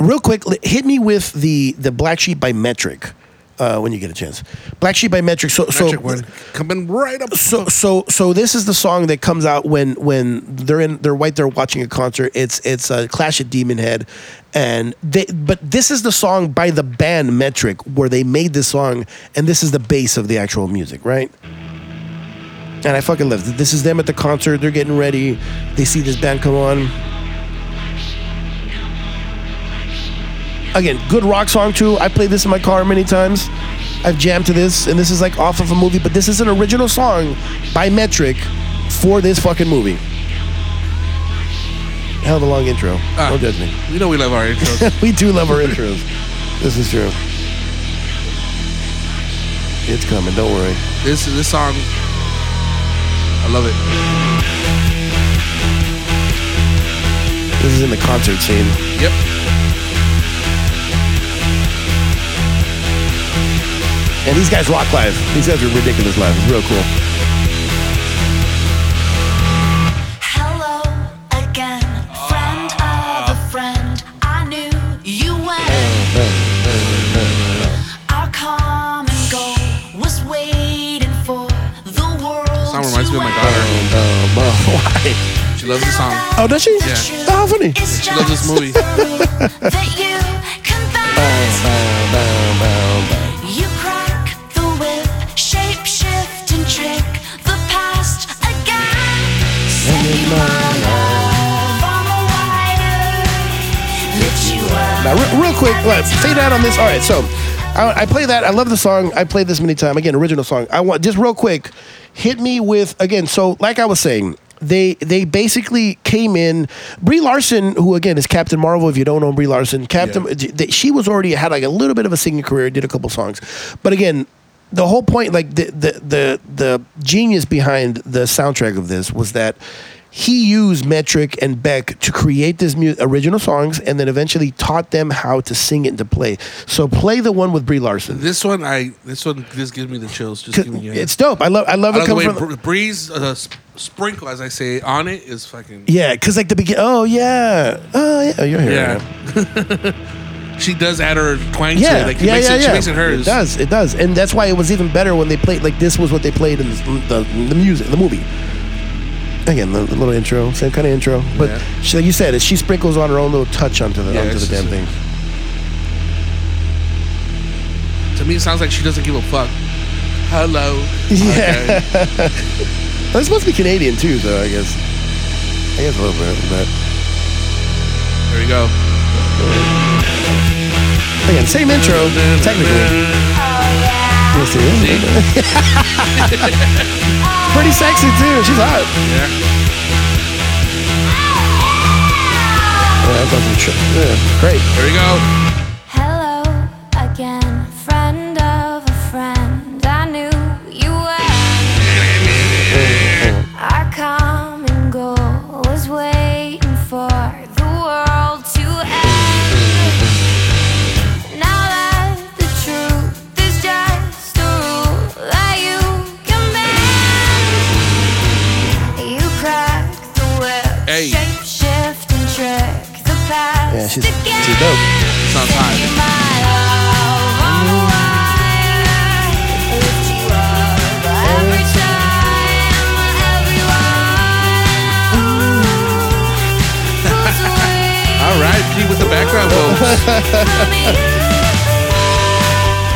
real quick, hit me with the the Black Sheep by Metric uh, when you get a chance. Black Sheep by Metric. So so Metric one coming right up. so so so this is the song that comes out when when they're in they're white they're watching a concert it's it's a clash of demon head and they but this is the song by the band metric where they made this song and this is the base of the actual music right and i fucking love it. this is them at the concert they're getting ready they see this band come on again, good rock song too. I played this in my car many times. I've jammed to this, and this is like off of a movie, but this is an original song by Metric for this fucking movie. Hell of a long intro. Ah. Don't judge me. You know we love our intros. we do love our intros. This is true. It's coming. Don't worry. this is this song, I love it. This is in the concert scene. Yep. And these guys rock live. These guys are ridiculous live. It's real cool. Hello again, friend of a friend. I knew you when our common goal was waiting for the world. Song reminds me of my daughter. Um, uh, why? She loves the song. Oh, does she? Yeah. Oh, how funny. She loves this movie. that you can Now, re- real quick, let's fade out on this. All right, so I, I play that. I love the song. I played this many times. Again, original song. I want just real quick. Hit me with again. So, like I was saying, they they basically came in. Brie Larson, who again is Captain Marvel. If you don't know Brie Larson, Captain, th- she was already had like a little bit of a singing career. Did a couple songs, but again. The whole point, like the, the the the genius behind the soundtrack of this, was that he used Metric and Beck to create this mu- original songs, and then eventually taught them how to sing it and to play. So play the one with Brie Larson. This one, I this one this gives me the chills. Just giving you. It's dope. I love. I love I it love the way coming from. Br- Breeze uh, sp- sprinkle, as I say, on it is fucking. yeah, because like the begin. Oh yeah. Oh yeah. You're here. Yeah. she does add her twang to it. Like, yeah, makes yeah, it, yeah. She makes it hers. It does, it does, and that's why it was even better when they played. Like this was what they played in the the, the music, the movie. Again, the, the little intro, same kind of intro, but Yeah. she, like you said, she sprinkles on her own little touch onto the Yeah, onto the damn just- thing. To me, it sounds like she doesn't give a fuck. Hello. Yeah. Okay. Well, it's supposed to be Canadian too, so I guess. I guess a little bit, but There we go. again, same intro, technically. Uh, Yes, it is. Pretty sexy too. She's hot. Yeah. Yeah, that doesn't show. Yeah, great. There we go. she's, she's dope. It's sounds time. All right, Pete, with the background vocals.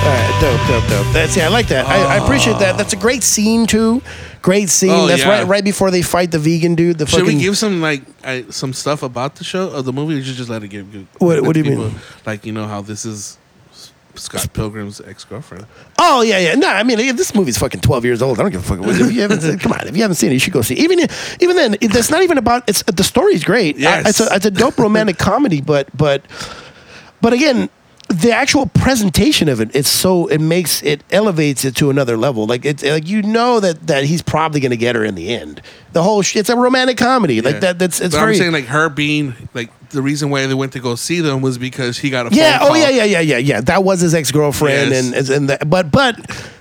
All right, dope, dope, dope. That's yeah, I like that. I, I appreciate that. That's a great scene too. Great scene. Oh, That's yeah. right, right before they fight the vegan dude. The Should fucking we give some like I, some stuff about the show of the movie, or should just let it give? give What- what do you mean? Like you know how this is Scott Pilgrim's ex girlfriend. Oh yeah, yeah. No, I mean yeah, this movie's fucking twelve years old. I don't give a fuck. If you haven't, seen- come on, if you haven't seen it, you should go see. it. Even even then, it- that's not even about. It's the story's great. Yes. I- it's a, it's a dope romantic comedy, but but but again. The actual presentation of it, it's so it makes it elevates it to another level. Like it's like you know that that he's probably gonna get her in the end. The whole sh- it's a romantic comedy like that. That's it's but very I'm saying like her being like the reason why they went to go see them was because he got a Yeah. phone Oh call. yeah. Yeah. Yeah. Yeah. Yeah. That was his ex girlfriend, Yes. and and that, but but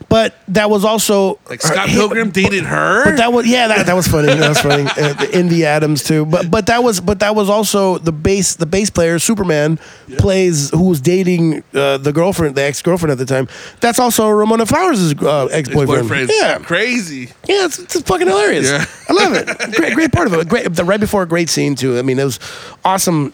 but that was also Like Scott her- Pilgrim dated her. But that was yeah, that, that was funny. That was funny. Uh, the Adams too. But but that was but that was also the bass the bass player Superman plays who was dating uh, the girlfriend the ex girlfriend at the time. That's also Ramona Flowers' uh, ex boyfriend. boyfriend. Yeah, crazy. yeah, it's, it's fucking hilarious. Yeah. I love it. Great, great part of it. Great, the, right before a great scene too. I mean, it was awesome.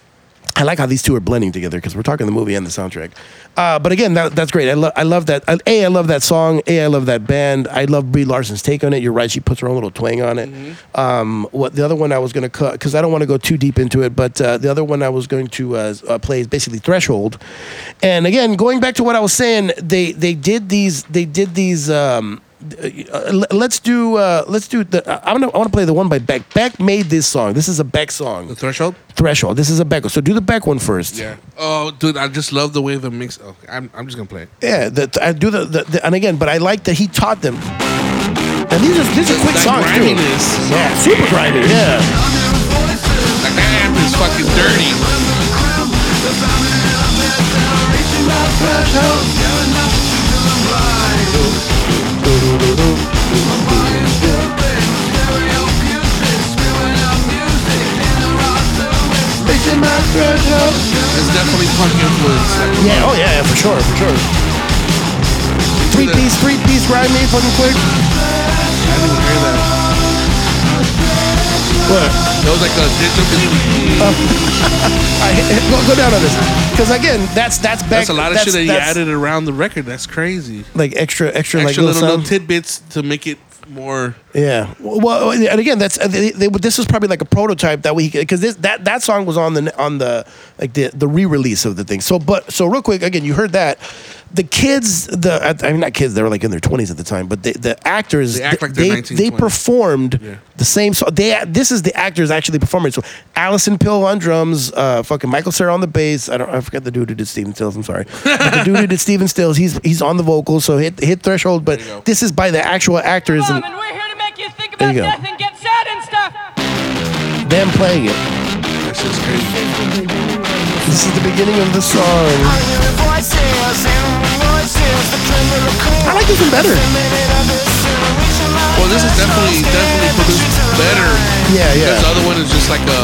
I like how these two are blending together because we're talking the movie and the soundtrack. Uh, but again, that, that's great. I love, I love that. Uh, a, I love that song. A, I love that band. I love Brie Larson's take on it. You're right. She puts her own little twang on it. Um, what the other one I was going to cut because I don't want to go too deep into it. But uh, the other one I was going to uh, uh, play is basically Threshold. And again, going back to what I was saying, they they did these. They did these. Um, let's do uh, let's do the uh, I want to I want to play the one by Beck. Beck made this song. This is a Beck The song. threshold. Threshold. This is a Beck. So do the Beck one first. Yeah. Oh, dude, I just love the way the mix. Oh, I'm, I'm just gonna play it. Yeah. The, I do the, the, the and again, but I like that he taught them. And these are these are quick songs too. Yeah, super grimy. Yeah. Like that amp is fucking dirty. It's definitely punk influence. Yeah. Oh yeah. For sure. For sure. Three that. piece, three piece grimy, fucking quick. I didn't hear that. What? That was like a digital. Oh. I, go, go down on this because again, that's that's Beck. That's a lot of shit that he that's added around the record. That's crazy. Like extra, extra, Extra like little, little, little sound. tidbits to make it more. Yeah. Well, and again, that's uh, they, they, this was probably like a prototype that we because that that song was on the on the like the the re-release of the thing. So, but so real quick, again, you heard that the kids, the I mean not kids, they were like in their twenties at the time, but they, the actors They act like they're they, 19, they performed Yeah. the same song. They this is the actors actually performing. So Alison Pill on drums, uh, fucking Michael Cera on the bass. I don't I forget the dude who did Stephen Stills. I'm sorry, but the dude who did Stephen Stills. He's he's on the vocals. So hit hit threshold, but this is by the actual actors and and we're here to make you think about you death and get sad and stuff. them playing it. That's just crazy. This is the beginning of the song. I like this one better. Well, this is definitely definitely produced better. Yeah, yeah. other one is just like a.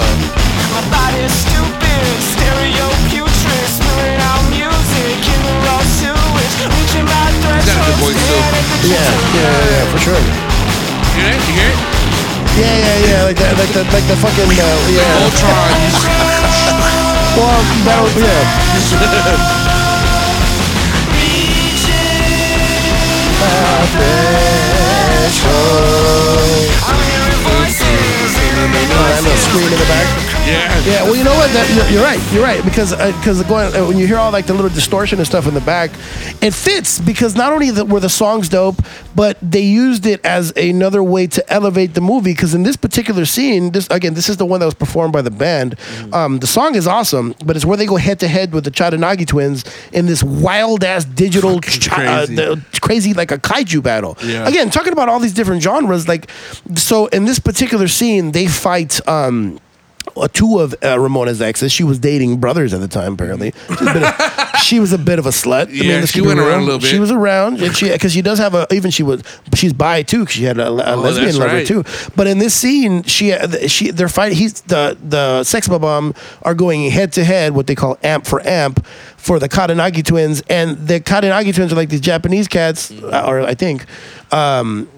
He's got a good voice too. Yeah, yeah, yeah, yeah, for sure. You hear it? You hear it? Yeah, yeah, yeah, like that, like the, like the fucking, uh, yeah. Ultron. Well, battle, yeah. i'm I know, scream in the back. yeah. Yeah, well, you know what? That, you're, you're right. You're right because because going uh, when you hear all like the little distortion and stuff in the back, it fits because not only the, were the songs dope, but they used it as another way to elevate the movie. Because in this particular scene, this again, this is the one that was performed by the band. Um, the song is awesome, but it's where they go head to head with the Chadanagi twins in this wild ass digital chi- uh, crazy. the- crazy like a kaiju battle. Yeah. Again, talking about all these different genres, like so in this particular scene, they fight. Um, uh, two of uh, Ramona's exes. She was dating brothers at the time. Apparently, She's been a- she was a bit of a slut. I Yeah, let's she went around real. a little bit. She was around, and she because she does have a even she was she's bi too. 'cause she had a, a Oh, lesbian lover right. too. But in this scene, she uh, she they're fighting. He's the the Sex Bob-Omb are going head to head, what they call amp for amp, for the Katanagi twins, and the Katanagi twins are like these Japanese cats, uh, or I think. Um,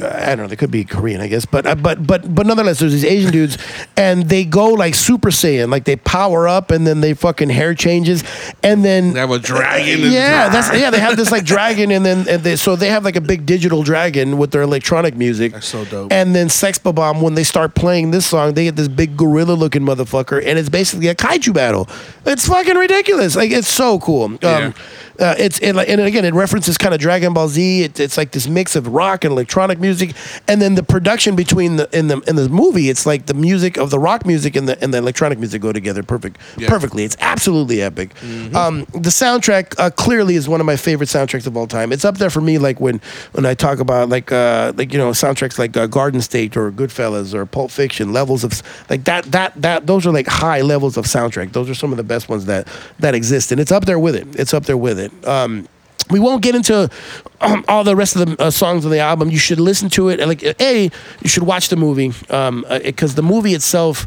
I don't know. They could be Korean, I guess. But uh, but but but nonetheless, there's these Asian dudes, and they go like Super Saiyan, like they power up, and then they fucking hair changes, and then They have a dragon. yeah, that's yeah. They have this like dragon, and then and they, so they have like a big digital dragon with their electronic music. That's so dope. And then Sex Bob-Omb, when they start playing this song, they get this big gorilla looking motherfucker, and it's basically a kaiju battle. It's fucking ridiculous. Like it's so cool. Um, Yeah. Uh, it's it, and again, it references kind of Dragon Ball Z. It, it's like this mix of rock and electronic music, and then the production between the in the in the movie, it's like the music of the rock music and the and the electronic music go together perfect Yeah. perfectly. It's absolutely epic. Um, the soundtrack uh, clearly is one of my favorite soundtracks of all time. It's up there for me, like when when I talk about like uh, like you know soundtracks like uh, Garden State or Goodfellas or Pulp Fiction. Levels of like that that that those are like high levels of soundtrack. Those are some of the best ones that that exist, and it's up there with it. It's up there with it. Um, we won't get into um, all the rest of the uh, songs on the album. You should listen to it. And like, a, you should watch the movie because the movie itself.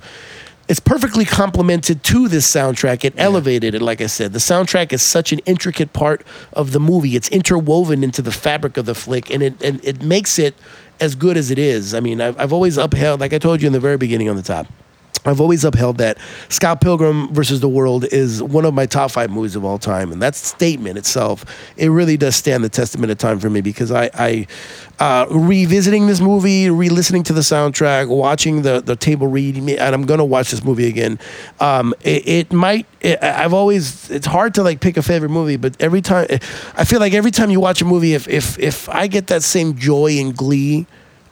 It's perfectly complemented to this soundtrack. It elevated it, like I said. The soundtrack is such an intricate part of the movie. It's interwoven into the fabric of the flick, and it and it makes it as good as it is. I mean, I've, I've always upheld, like I told you in the very beginning on the top, I've always upheld that Scott Pilgrim versus the World is one of my top five movies of all time, and that statement itself, it really does stand the testament of time for me because I, I uh, revisiting this movie, re-listening to the soundtrack, watching the the table read, and I'm gonna watch this movie again. Um, it, it might. It, I've always. It's hard to like pick a favorite movie, but every time, I feel like every time you watch a movie, if if if I get that same joy and glee.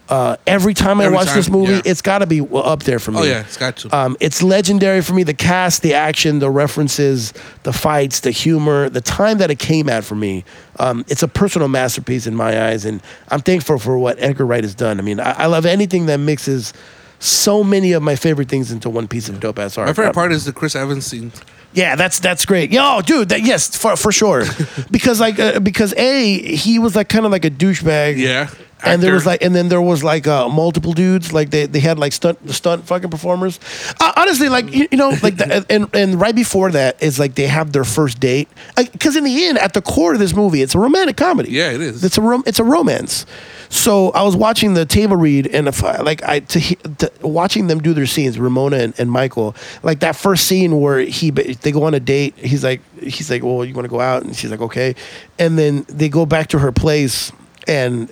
Uh, every time I watch time, this movie, yeah. it's got to be up there for me. Oh yeah, it's got to. Um, it's legendary for me. The cast, the action, the references, the fights, the humor, the time that it came at for me. Um, it's a personal masterpiece in my eyes, and I'm thankful for what Edgar Wright has done. I mean, I, I love anything that mixes so many of my favorite things into one piece of dope ass art. My favorite Uh, part is the Chris Evans scene. yeah, that's that's great. Yo, dude, that yes, for for sure. because like uh, because a he was like kind of like a douchebag. Yeah. And there was like, and then there was like uh, multiple dudes. Like they, they had like stunt stunt fucking performers. Uh, honestly, like you, you know, like the, and and right before that is like they have their first date. Because in the end, at the core of this movie, it's a romantic comedy. Yeah, it is. It's a rom- it's a romance. So I was watching the table read, and if I, like I to, to watching them do their scenes, Ramona and, and Michael, like that first scene where he they go on a date. He's like he's like, well, you want to go out, and she's like, okay, and then they go back to her place, and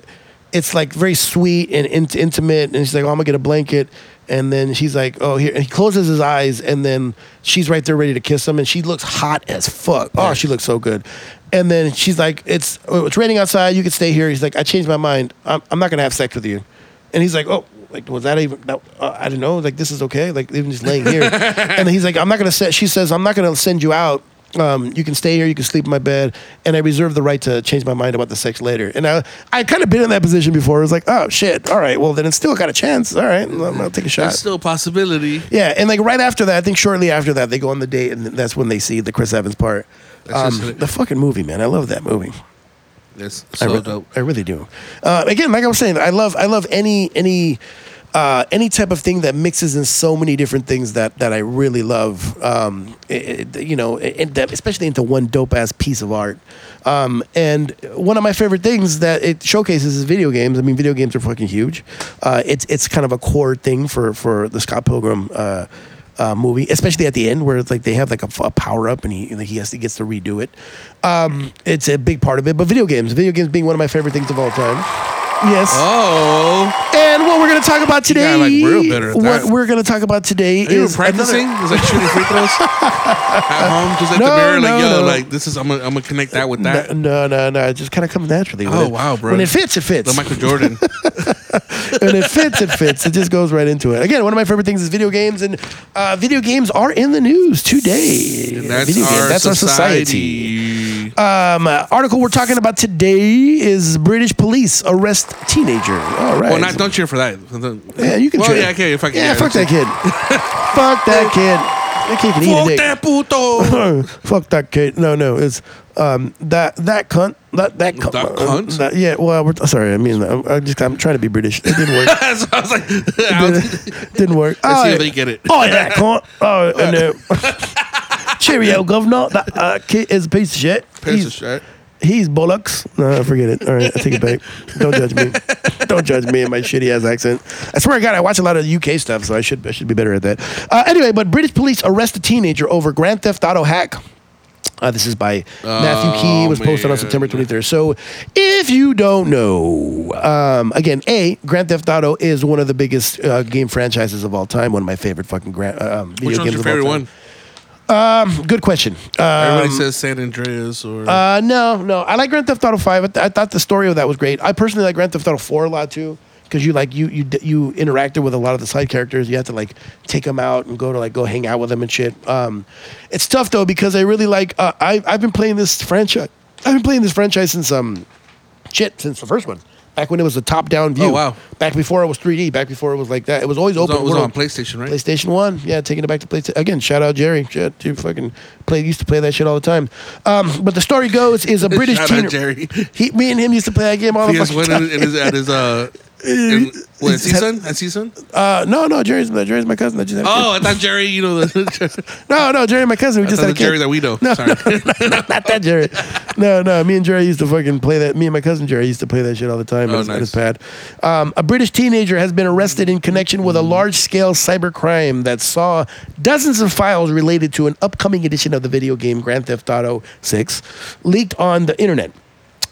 it's like very sweet and int- intimate, and she's like, oh, I'm gonna get a blanket. And then she's like, "Oh, here." And he closes his eyes, and then she's right there, ready to kiss him, and she looks hot as fuck. Oh, she looks so good. And then she's like, "It's oh, it's raining outside. You can stay here." He's like, "I changed my mind. I'm, I'm not gonna have sex with you." And he's like, "Oh, like was that even? That, uh, I don't know. Like this is okay. Like even just laying here." and then he's like, "I'm not gonna send." She says, "I'm not gonna send you out." Um, you can stay here. You can sleep in my bed, and I reserve the right to change my mind about the sex later. And I, I kind of been in that position before. It was like, oh shit, all right, well then it's still got a chance. All right, I'll, take a shot. That's still a possibility. Yeah, and like right after that, I think shortly after that, they go on the date, and that's when they see the Chris Evans part. Um, the fucking movie, man. I love that movie. It's I, re- dope. I really do. Uh, again, like I was saying, I love I love any any uh, any type of thing that mixes in so many different things that that I really love. Um, it- it- you know, that, especially into one dope ass piece of art. Um, and one of my favorite things that it showcases is video games. I mean, video games are fucking huge. Uh, it's it's kind of a core thing for for the Scott Pilgrim. Uh, uh, movie, especially at the end where it's like they have like a, a power up and he he has to gets to redo it. Um, it's a big part of it. But video games, video games being one of my favorite things of all time. Yes. Oh, what we're gonna talk about today, got, like, real better at what that. we're gonna talk about today are you is practicing? another- Is like shooting free throws at home, just at No, the mirror, like no, yo, no. like this is I'm gonna I'm gonna connect that with that. No, no, no. It just kind of comes naturally. When Oh, it- wow, bro. When it fits, it fits. The Michael Jordan. when it fits, it fits. It just goes right into it. Again, one of my favorite things is video games, and uh, video games are in the news today. And that's video game- our That's society. society. Um, uh, article we're talking about today is British police arrest teenager. All right. Well, not don't cheer for that. Yeah, you can. Well, cheer. yeah, okay, if I can. Yeah, fuck that kid. fuck that kid. That kid can eat a Fuck that puto. Fuck that kid. No, no, it's um that that cunt. That that cunt. That cunt? that- yeah. Well, we're, sorry. I mean, I'm, I just I'm trying to be British. It didn't work. so I was like, let's didn't, didn't work. see Oh, if yeah. they get it. Oh, yeah, cunt. Oh, no. Cheerio, governor. That uh, kid is a piece of shit. Piece He's- of shit. He's Bullocks. No, forget it. All right, I take it back. Don't judge me. Don't judge me and my shitty ass accent. I swear to God, I watch a lot of UK stuff, so I should I should be better at that. Uh, anyway, but British police arrest a teenager over Grand Theft Auto hack. Uh, this is by Matthew Key. It was posted on. September 23rd. So, if you don't know, um, again, A, Grand Theft Auto is one of the biggest uh, game franchises of all time. One of my favorite fucking grand, uh, um, video Which one's games your of all favorite time. One? Good question. Uh, Everybody says San Andreas or uh, no, no. I like Grand Theft Auto Five. I, th- I thought the story of that was great. I personally like Grand Theft Auto Four a lot too, because you like you you you interacted with a lot of the side characters. You have to like take them out and go to like go hang out with them and shit. Um, it's tough though because I really like. Uh, I I've been playing this franchise. I've been playing this franchise since um, shit since the first one. Back when it was a top-down view. Oh, wow. Back before it was 3D. Back before it was like that. It was always it was, open on, it was world. on PlayStation, right? PlayStation One, yeah, taking it back to PlayStation again. Shout out Jerry, shit, dude, fucking play used to play that shit all the time. Um, but the story goes is a British Shout out. Jerry. He, me and him used to play that game all the PS1 fucking time. in his, at his uh, what, at CSUN? At CSUN? Uh, no, no, Jerry's Jerry's my cousin. I just Oh, I thought Jerry, you know, the, no, no, Jerry, my cousin. We I just had the a kid. Jerry that we know. No, Sorry. not that Jerry. No, no. Me and Jerry used to fucking play that. Me and my cousin Jerry used to play that shit all the time Oh, his, at his pad. Um, a British teenager has been arrested in connection with a large-scale cyber crime that saw dozens of files related to an upcoming edition of the video game Grand Theft Auto 6 leaked on the internet.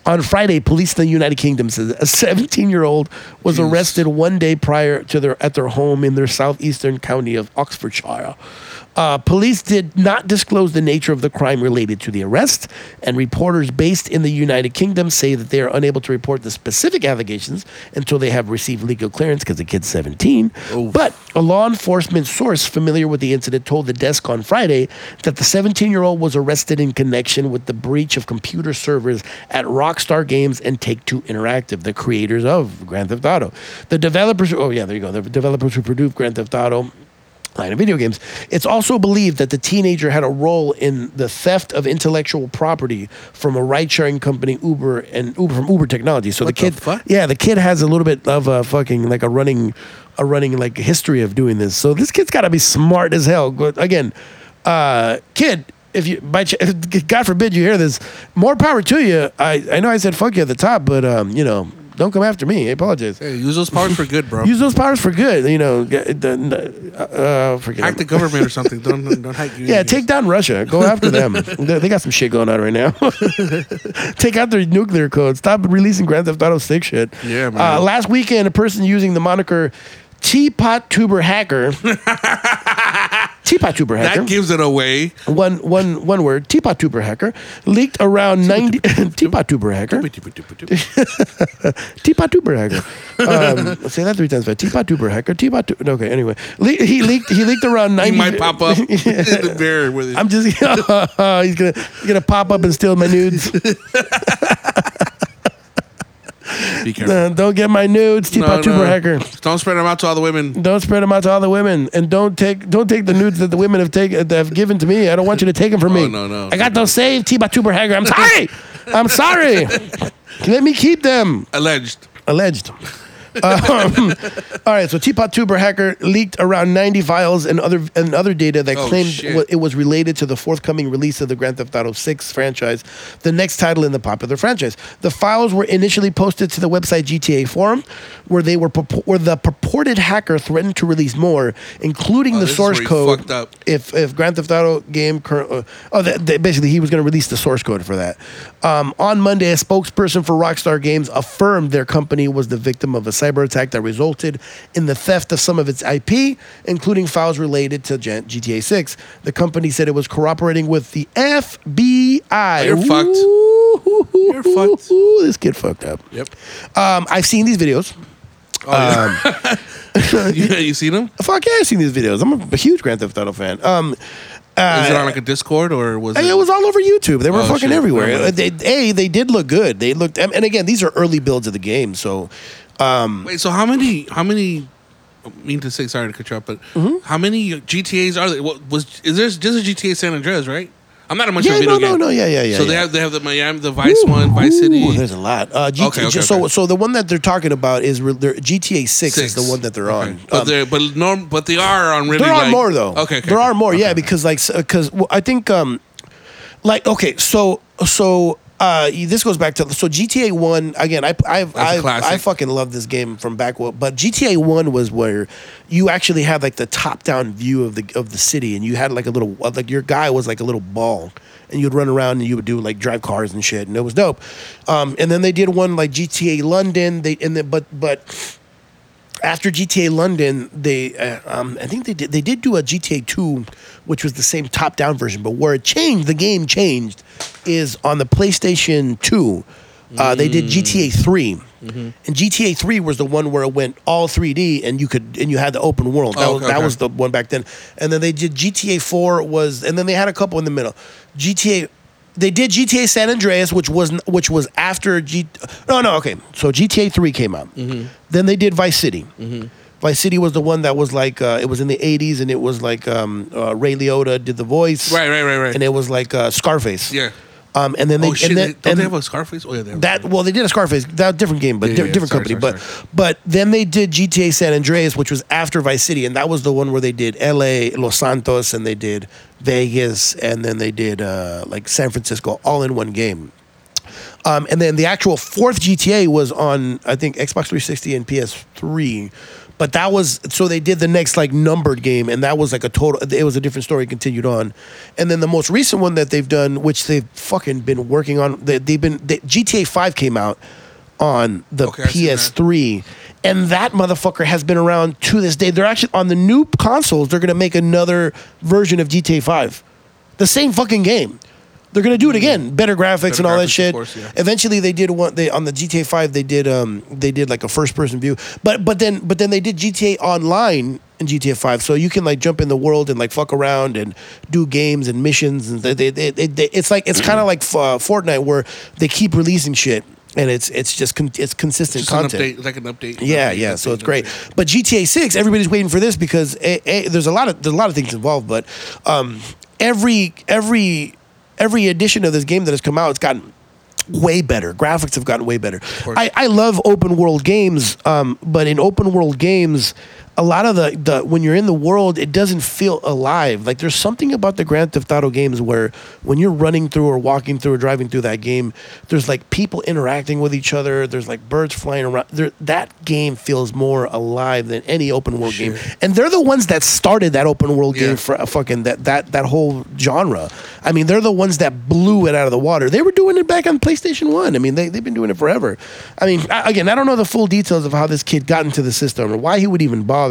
On Friday, police in the United Kingdom said a 17-year-old was Jeez. arrested one day prior to their at their home in their southeastern county of Oxfordshire. Uh, police did not disclose the nature of the crime related to the arrest, and reporters based in the United Kingdom say that they are unable to report the specific allegations until they have received legal clearance because the kid's 17. But a law enforcement source familiar with the incident told the desk on Friday that the 17 year old was arrested in connection with the breach of computer servers at Rockstar Games and Take Two Interactive, the creators of Grand Theft Auto. The developers, oh, yeah, there you go, the developers who produced Grand Theft Auto line of video games. It's also believed that the teenager had a role in the theft of intellectual property from a ride-sharing company, Uber, and Uber from Uber Technology. So What the kid, the yeah, the kid has a little bit of a fucking like a running, a running like history of doing this. So this kid's got to be smart as hell. But again, uh, kid. If you, by ch- God forbid you hear this, more power to you. I, I know I said fuck you at the top, but um, you know, don't come after me. I apologize. Hey, use those powers for good, bro. Use those powers for good. You know, get- the- the- uh, forget hack the government or something. Don't don't hack you. Yeah, take down Russia. Go after them. they, got some shit going on right now. take out their nuclear code. Stop releasing Grand Theft Auto 6 shit. Yeah, man. Uh, last weekend, a person using the moniker Teapot Tuber Hacker. Teapot Tuber Hacker. That gives it away. one, one, one word. Teapot Tuber Hacker leaked around 90. Teapot Tuber Hacker. Teapot Tuber Hacker. Um, say that three times fast. Teapot Tuber Hacker. Teapot. Tu- okay. Anyway, Le- he leaked. He leaked around He ninety. might pop up in the mirror with it. I'm just. he's gonna. He's gonna pop up and steal my nudes. Be careful. Uh, don't get my nudes, Teapot Tuber Hacker. Don't spread them out to all the women. Don't spread them out to all the women, and don't take don't take the nudes that the women have taken that have given to me. I don't want you to take them from me. Oh, no, no. I got those saved, Teapot Tuber Hacker. I'm sorry. I'm sorry. Let me keep them. Alleged. Alleged. Um, all right, so Teapot Tuber hacker leaked around 90 files and other and other data that Oh, claimed shit. wa- it was related to the forthcoming release of the Grand Theft Auto 6 franchise, the next title in the popular franchise. The files were initially posted to the website GTA Forum, where they were purpo- where the purported hacker threatened to release more, including Oh, the this is source where he code. fucked up. If if Grand Theft Auto game current, uh, oh, that, that basically he was going to release the source code for that. Um, on Monday, a spokesperson for Rockstar Games affirmed their company was the victim of a cyber attack that resulted in the theft of some of its IP, including files related to GTA 6. The company said it was cooperating with the FBI. You're fucked. Ooh, You're fucked. This kid fucked up. Yep. Um, I've seen these videos. Oh, yeah. you, you seen them? Fuck yeah, I've seen these videos. I'm a, huge Grand Theft Auto fan. Um, Is it on like a Discord or was it? It was all over YouTube. They were Oh, fucking shit. everywhere. Uh. They, a, they did look good. They looked, and again, these are early builds of the game. So, Wait, so how many? How many? I mean to say sorry to cut you off, but Mm-hmm. how many GTA's are there? What was is there just a GTA San Andreas, right? I'm not a much Yeah, of a video no, no, game. no, yeah, yeah, yeah, So they yeah. have they have the Miami, the Vice one, Vice City. Ooh, there's a lot. Uh, GTA, Okay, okay, so okay. so the one that they're talking about is re- GTA Six, Six. is the one that they're on. But Um, they're but norm, but they are on really. there are like- more though. Okay, okay, there are more. Yeah, because like because well, I think um, like okay, so so uh, this goes back to so GTA One again. I I've classic. I fucking love this game from back. But GTA One was where you actually had like the top down view of the of the city, and you had like a little like your guy was like a little ball, and you'd run around and you would do like drive cars and shit, and it was dope. Um, and then they did one like GTA London. They and then but but after GTA London, they uh, um, I think they did they did do a GTA Two, which was the same top down version, but where it changed, the game changed, is on the PlayStation Two. Uh, they did GTA 3 and GTA Three was the one where it went all 3D, and you could and you had the open world. That, Oh, was, that okay. was the one back then. And then they did GTA Four was, and then they had a couple in the middle. GTA. They did GTA San Andreas, which was which was after G. No, no, okay. So GTA Three came out. Mm-hmm. Then they did Vice City. Vice City was the one that was like uh, it was in the '80s, and it was like um, uh, Ray Liotta did the voice, Right, right, right, right. and it was like uh, Scarface. yeah. Um, and then they oh shit! and then, don't and they have a Scarface? Oh yeah, they have that well, they did a Scarface, that different game, but Yeah, di- yeah, different sorry, company. sorry, but sorry. but then they did GTA San Andreas, which was after Vice City, and that was the one where they did L.A., Los Santos, and they did Vegas, and then they did uh, like San Francisco, all in one game. Um, and then the actual fourth GTA was on I think Xbox 360 and PS3. But that was so they did the next like numbered game, and that was like a total. It was a different story. Continued on, and then the most recent one that they've done, which they've fucking been working on, they, they've been they, GTA Five came out on the Okay, I've that. PS3, and that motherfucker has been around to this day. They're actually on the new consoles. They're gonna make another version of GTA Five, the same fucking game. They're gonna do it again, better graphics Better and all that graphics, of shit. course, yeah. Eventually, they did one. They on the GTA Five, they did um they did like a first person view, but but then but then they did GTA Online in GTA Five, so you can like jump in the world and like fuck around and do games and missions, and they, they, they, they, it's like it's kind of like uh, Fortnite where they keep releasing shit. And it's it's just con- it's consistent an content. update, like an update. Yeah, Update, yeah. update, So it's great. But GTA Six, everybody's waiting for this because a, a, there's a lot of there's a lot of things involved. But um, every every every edition of this game that has come out, it's gotten way better. Graphics have gotten way better. I, I love open world games, um, but in open world games, a lot of the, the when you're in the world, it doesn't feel alive. Like there's something about the Grand Theft Auto games where when you're running through or walking through or driving through that game, there's like people interacting with each other. There's like birds flying around. There, that game feels more alive than any open world game. And they're the ones that started that open world Yeah. game for uh, fucking that that that whole genre. I mean, they're the ones that blew it out of the water. They were doing it back on PlayStation One. I mean, they they've been doing it forever. I mean, I, again, I don't know the full details of how this kid got into the system or why he would even bother.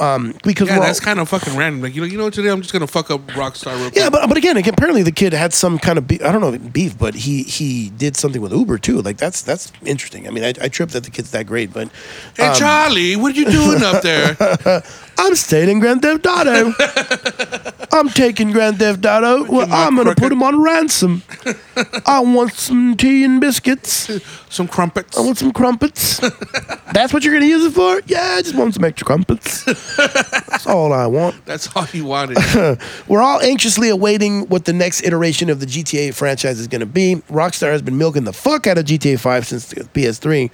Um, because Yeah, all- that's kind of fucking random. Like you know, you know today I'm just gonna fuck up Rockstar. Real quick. yeah, but but again, again, apparently the kid had some kind of beef, I don't know beef, but he he did something with Uber too. Like that's that's interesting. I mean, I, I tripped that the kid's that great, but hey um, Charlie, what are you doing up there? I'm staying in Grand Theft Auto. I'm taking Grand Theft Auto. Well, I'm gonna put him on ransom. I want some tea and biscuits. Some crumpets. I want some crumpets. That's what you're gonna use it for? Yeah, I just want some extra crumpets. That's all I want. That's all you wanted. We're all anxiously awaiting what the next iteration of the GTA franchise is going to be. Rockstar has been milking the fuck out of GTA 5 since the PS3.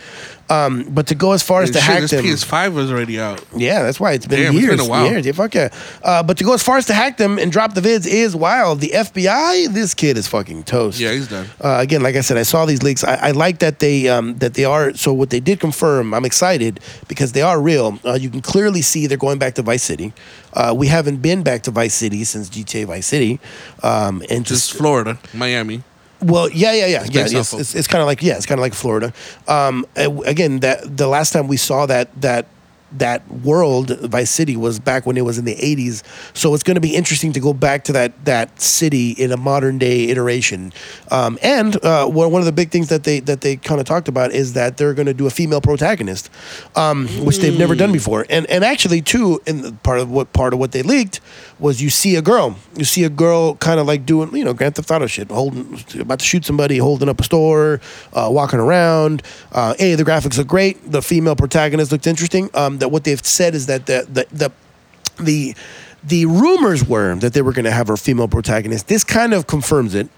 Um, but to go as far as to Shit, hack this them, PS5 was already out. yeah, that's why it's been Damn, it's years. been a while. Years, yeah, fuck yeah. Uh, but to go as far as to hack them and drop the vids is wild. The FBI, this kid is fucking toast. Yeah, he's done. Uh, again, like I said, I saw these leaks. I, I like that they um, that they are. So what they did confirm, I'm excited because they are real. Uh, you can clearly see they're going back to Vice City. Uh, we haven't been back to Vice City since GTA Vice City, um, and Just just Florida, Miami. Well, yeah, yeah, yeah, yeah. It's, it's, it's kind of like yeah, it's kind of like Florida. Um, again, that the last time we saw that that that world Vice City was back when it was in the '80s. So it's going to be interesting to go back to that that city in a modern day iteration. Um, and uh, one of the big things that they that they kind of talked about is that they're going to do a female protagonist, um, which they've never done before. And and actually too, in the part of what part of what they leaked was you see a girl, you see a girl kind of like doing you know Grand Theft Auto shit, holding about to shoot somebody, holding up a store, uh, walking around. Uh, a the graphics look great. The female protagonist looked interesting. Um, that what they've said is that the the the the, the rumors were that they were going to have a female protagonist. This kind of confirms it.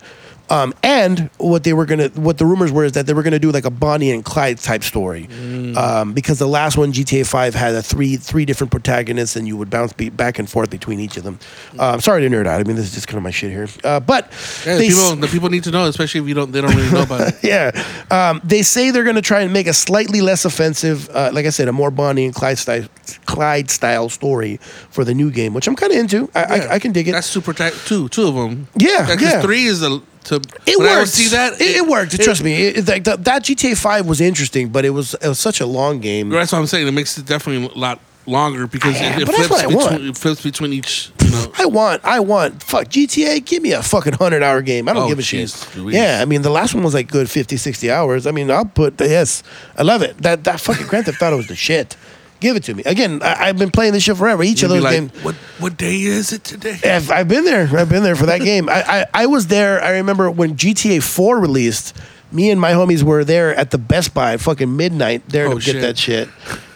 Um, and what they were gonna, what the rumors were is that they were gonna do like a Bonnie and Clyde type story, Mm. um, because the last one GTA Five had a three three different protagonists, and you would bounce be back and forth between each of them. Um, sorry to nerd out. I mean, this is just kind of my shit here. Uh, but Yeah, the they s- people, the people need to know, especially if you don't, they don't really know about it. yeah. Um, they say they're going to try and make a slightly less offensive, uh, like I said, a more Bonnie and Clyde style, Clyde style story for the new game, which I'm kind of into. I, I, I can dig it. That's super ta- two, two of them. Yeah, yeah. three is a to. it when I would worked. see that. It, it worked. Trust me. It, it- like, that, that GTA Five was interesting, but it was it was such a long game. That's what I'm saying. It makes it definitely a lot longer because Yeah, it, it flips what I want. between it flips between each. You know, I want, I want, fuck, GTA, give me a fucking 100 hour game. I don't Oh, give a shit. Louise. Yeah, I mean, the last one was like good 50, 60 hours. I mean, I'll put, yes, I love it. That that fucking Grand Theft Auto was the shit. Give it to me. Again, I, I've been playing this shit forever. Each You'd of those like, games. what what day is it today? I've, I've been there. I've been there for that game. I, I, I was there. I remember when GTA 4 released, me and my homies were there at the Best Buy at fucking midnight there Oh, to shit. get that shit.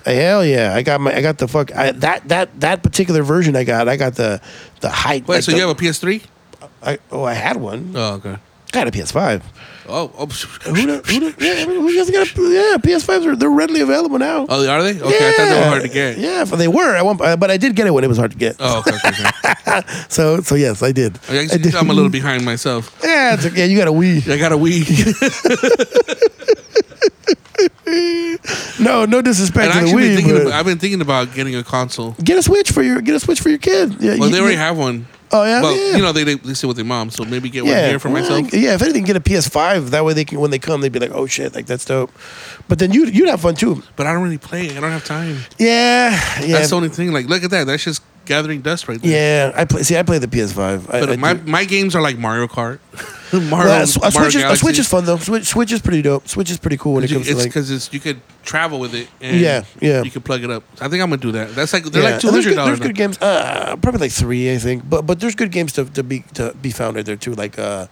Uh, hell yeah. I got my I got the fuck I, that that that particular version I got. I got the the height. Wait, like so the- you have a PS3? I, oh, I had one. Oh, okay. I had a PS5. Oh, oh, Who, do- who, do- yeah, who doesn't got a, yeah, PS5s are they're readily available now. oh, are they? Okay, I thought they were hard to get. Yeah, but they were. I want, uh, but I did get it when it was hard to get. Oh, okay, okay. okay. So, so yes, I did. I, I did. I'm a little behind myself. Yeah, it's okay. You got a Wii. I got a Wii. No, no disrespect to the actually, been about, I've been thinking about getting a console. get a Switch for your get a Switch for your kid. Yeah, Well, you- they already you- have one. Oh yeah, Well, yeah. you know, they they, they sit with their mom, so maybe get one yeah, here for well, myself. Yeah, if anything, get a PS5. That way, they can when they come, they'd be like, "Oh shit, like that's dope." But then you you'd have fun too. But I don't really play. I don't have time. Yeah, yeah, That's the only thing. Like, look at that. That's just gathering dust right there. yeah. I play. See, I play the PS5. I, But I my, do- my games are like Mario Kart. Mario, Well, a, Sw- a Mario Switch is, a Galaxy. Switch is fun though. Switch, Switch is pretty dope. Switch is pretty cool when it You- comes to It's like. because it's you could travel with it. And Yeah, yeah. You can plug it up. I think I'm gonna do that. That's like they're yeah. like two And there's good, dollars. there's good games. Uh, probably like three, I think. But but there's good games to, to be to be found out there too. Like uh,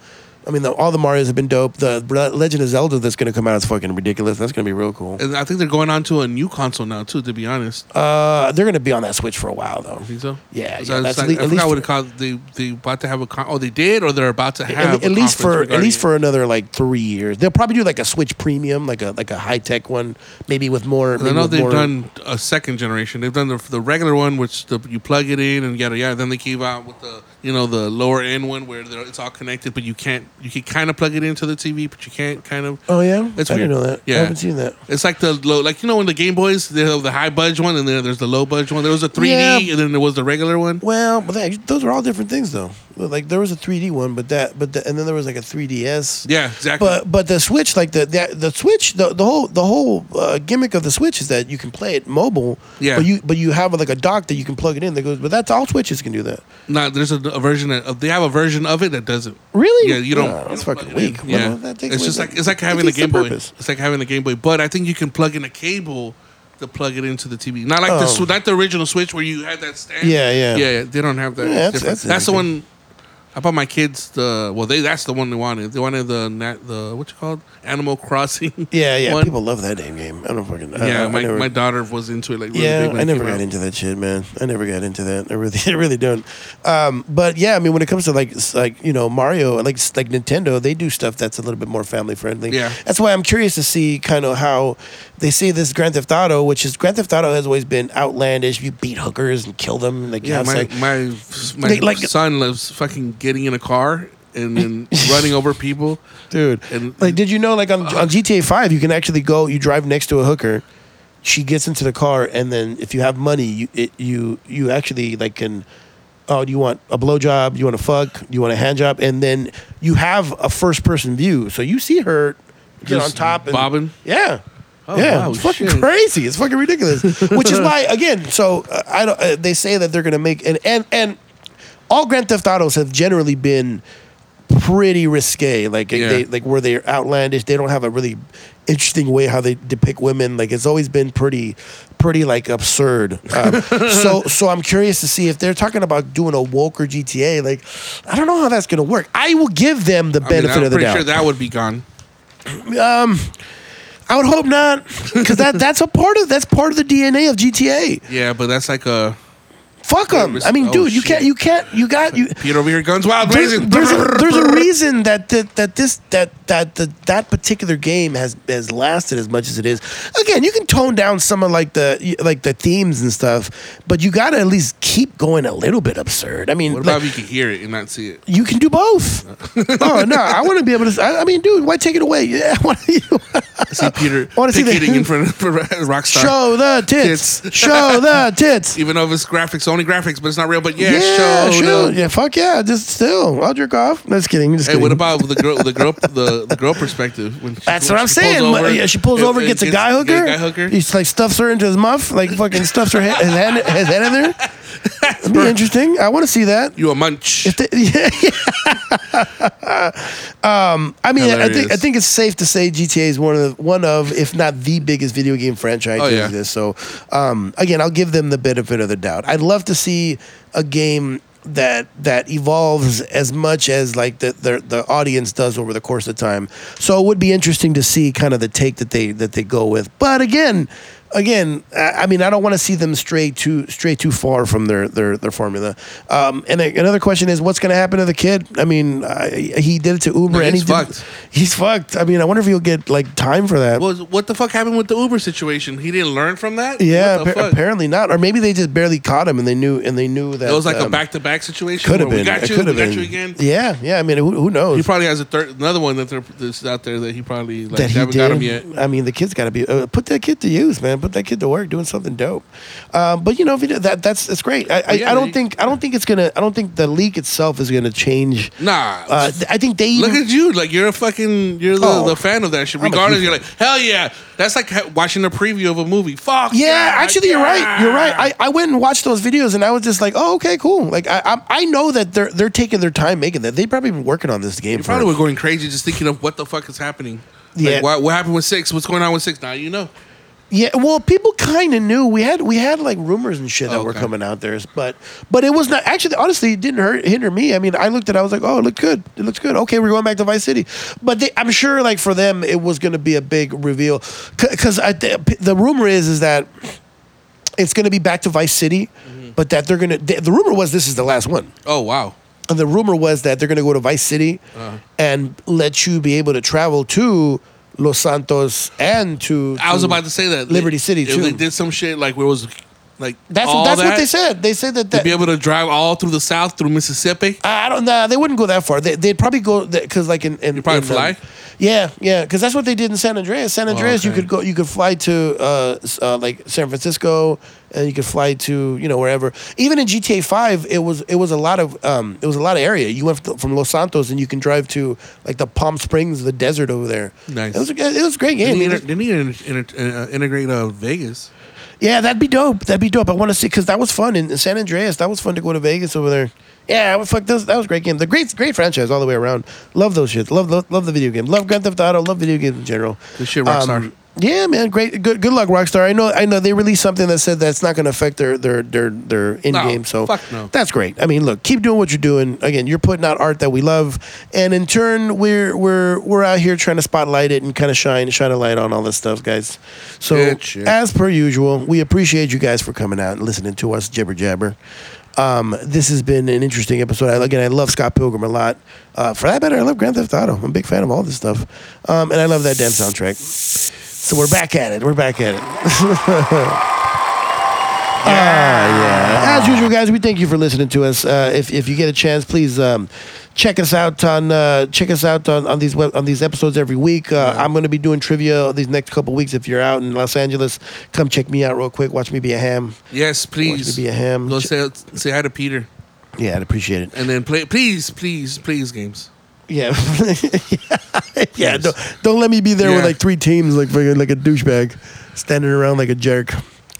I mean, the, all the Mario's have been dope. The Re- Legend of Zelda that's gonna come out is fucking ridiculous. That's gonna be real cool. And I think they're going on to a new console now too. To be honest, Uh, they're gonna be on that Switch for a while though. I think so. Yeah, yeah, that's like- at le- I at forgot what it called. They they about to have a con- oh they did or they're about to have at a least for at least for another like three years, they'll probably do like a Switch Premium, like a like a high tech one, maybe with more. it. I know they've more- done a second generation. They've done the, the regular one, which the, you plug it in and yada yada. Then they came out with the you know the lower end one where they're- it's all connected, but you can't you can kind of plug it into the TV, but you can't kind of. Oh yeah, It's I weird. didn't know that. Yeah, I haven't seen that. It's like the low, like you know when the Game Boys they have the high budge one and then there's the low budge one. There was a 3D Yeah. and then there was the regular one. Well, but that, those are all different things though. Like there was a 3D one, but that but the, and then there was like a 3DS. Yeah, exactly. But but the Switch, like the the, the Switch, the, the whole the whole uh, gimmick of the Switch is that you can play it mobile. Yeah. But you but you have like a dock that you can plug it in that goes. But that's all Switches can do that. Not there's a, a version of they have a version of it that doesn't. Really? Yeah, you don't. Oh, that's you don't fucking it weak. Yeah, Well, that takes it's just like it's like having a the Game Boy. It's like having a Game Boy, but I think you can plug in a cable to plug it into the TV. Not like the Oh. sw- not the original Switch where you had that stand. Yeah, yeah. yeah. yeah, They don't have that. Yeah, that's- that's that's the one. I bought my kids the well. They that's the one they wanted. They wanted the nat, the what you called Animal Crossing. Yeah, yeah. one. People love that damn game. I don't fucking. I- Yeah, I, my, I never, my daughter was into it like really yeah, big I never got out. into that shit, man. I never got into that. I really, I really don't. Um, but yeah, I mean, when it comes to like, like you know, Mario, like like Nintendo, they do stuff that's a little bit more family friendly. Yeah. that's why I'm curious to see kind of how they see this Grand Theft Auto, which is Grand Theft Auto has always been outlandish. You beat hookers and kill them. Like, Yeah, my sex. my my Like- like- son loves fucking getting in a car and then running over people. dude. And Like, did you know, like on, on GTA Five, you can actually go, you drive next to a hooker, she gets into the car, and then if you have money, you it, you you actually like can. Oh, do you want a blowjob? Do you want a fuck? Do you want a hand job? And then you have a first person view, so you see her get on Just top and bobbing? Yeah. Oh, yeah, wow, it's fucking shit. crazy. It's fucking ridiculous. Which is why, again, so uh, I don't. Uh, they say that they're gonna make and and and all Grand Theft Autos have generally been pretty risque. Like Yeah. they like where they're outlandish. They don't have a really interesting way how they depict women. Like it's always been pretty, pretty like absurd. Um, so so I'm curious to see if they're talking about doing a woker GTA. Like I don't know how that's gonna work. I will give them the I mean, benefit of the pretty doubt. sure that would be gone. Um. I would hope not, because that that's a part of that's part of the DNA of GTA. Yeah, but that's like a Fuck them. I mean, oh, dude, you shit. can't, you can't, you got you. Peter over here, guns wild There's, there's, a, there's a reason that that, that this that that the, that particular game has has lasted as much as it is. Again, you can tone down some of like the like the themes and stuff, but you got to at least keep going a little bit absurd. I mean, What like, if you can hear it and not see it? you can do both. oh no, I want to be able to. I, I mean, dude, why take it away? Yeah, I want you See Peter wanna see the- in front of Rockstar. show the tits. Tits. show the tits. Even though it's graphics, only graphics, but it's not real. But yeah, yeah, show. sure. the- Yeah, fuck yeah. Just still, I'll jerk off. Just kidding. Just Hey, kidding. what about the girl? The girl, the, the girl perspective. When she, That's when what I'm she saying. over, yeah, she pulls over, gets a guy hooker. Guy hooker. He like stuffs her into his muff, like fucking stuffs her head, his, head, his head in there. That'd be interesting. I want to see that. You a munch? If they- yeah, yeah. um, I mean, I think I think it's safe to say GTA is one of the, one of, if not the biggest video game franchise. Oh, to yeah. exist. So, um, again, I'll give them the benefit of the doubt. I'd love to see a game that that evolves as much as like the, the the audience does over the course of time. So it would be interesting to see kind of the take that they that they go with. But again, again, I mean, I don't want to see them stray too stray too far from their their their formula. Um, and another question is, what's going to happen to the kid? I mean, I, he did it to Uber, No, and he's he did- fucked. He's fucked. I mean, I wonder if he'll get like time for that. Well, what the fuck happened with the Uber situation? He didn't learn from that. yeah, apparently not, or maybe they just barely caught him, and they knew and they knew that It was like a um, back-to-back situation. Could have been. We got you. We got been. you again. Yeah, yeah. I mean, who, who knows? He probably has a third, another one that that's out there that he probably like that he haven't did. got him yet. I mean, the kid's got to be uh, put that kid to use, man. Put that kid to work doing something dope. Um, but you know, if you do- that that's that's great. I, I, yeah, I don't they- think I don't think it's gonna. I don't think the leak itself is gonna change. Nah, Uh, I think they Look at you, like you're a fucking, you're the, Oh. the fan of that shit. Regardless, you're like, hell yeah, that's like watching a preview of a movie. Fuck Yeah, actually, you're right. You're right. I, I went and watched those videos, and I was just like, "Oh, okay, cool." Like, I I, I know that they're they're taking their time making that. They probably been working on this game You probably were going crazy just thinking of what the fuck is happening. Yeah. Like, what, what happened with six? What's going on with six? Now you know. Yeah, well, people kind of knew we had we had like rumors and shit that were okay. coming out there, but but it was not actually. Honestly, it didn't hurt hinder me. I mean, I looked at, it, I was like, oh, it looked good. It looks good. Okay, we're going back to Vice City, but they, I'm sure like for them, it was going to be a big reveal because the, the rumor is is that it's going to be back to Vice City, Mm-hmm. but that they're going to. The, the rumor was this is the last one. Oh wow. And the rumor was that they're going to go to Vice City Uh-huh. and let you be able to travel to Los Santos and to. I was about to say that Liberty City, too. They did some shit like where it was like That's all that's that, what they said. They said that, To that be able to drive all through the south through Mississippi. I don't know. They wouldn't go that far. They, they'd probably go because like in, in You probably in, um, fly? Yeah, yeah, because that's what they did in San Andreas. San Andreas, you okay. could go, you could fly to uh, uh, like San Francisco, and you could fly to you know wherever. Even in GTA Five, it was it was a lot of um, it was a lot of area. You went from Los Santos, and you can drive to like the Palm Springs, the desert over there. Nice. It was a, it was a great game. Didn't he, inter- didn't he inter- inter- uh, integrate uh, Vegas? Yeah, that'd be dope. That'd be dope. I want to see because that was fun in, in San Andreas. That was fun to go to Vegas over there. Yeah, well, fuck, that was, that was a great game. The great, great franchise all the way around. Love those shits. Love, love, love the video game. Love Grand Theft Auto. Love video games in general. Good shit, Rockstar. Um, yeah, man, great. Good, good luck, Rockstar. I know, I know. They released something that said that's not going to affect their their their their in game. so fuck no. that's great. I mean, look, keep doing what you're doing. Again, you're putting out art that we love, and in turn, we're we're we're out here trying to spotlight it and kind of shine shine a light on all this stuff, guys. So Good shit. as per usual, we appreciate you guys for coming out and listening to us jibber jabber. Um, this has been an interesting episode. I, again, I love Scott Pilgrim a lot. Uh, for that matter, I love Grand Theft Auto. I'm a big fan of all this stuff, um, and I love that damn soundtrack. So we're back at it. We're back at it. Ah, yeah. As usual, guys, we thank you for listening to us. Uh, if if you get a chance, please um, check us out on uh, check us out on, on these web, on these episodes every week. Uh, I'm going to be doing trivia these next couple weeks. If you're out in Los Angeles, come check me out real quick. Watch me be a ham. Yes, please. Watch me be a ham. Go say say hi to Peter, Yeah, I'd appreciate it. and then play. Please, please, please, games. Yeah, yeah. Don't, don't let me be there with like three teams, like like a douchebag, standing around like a jerk.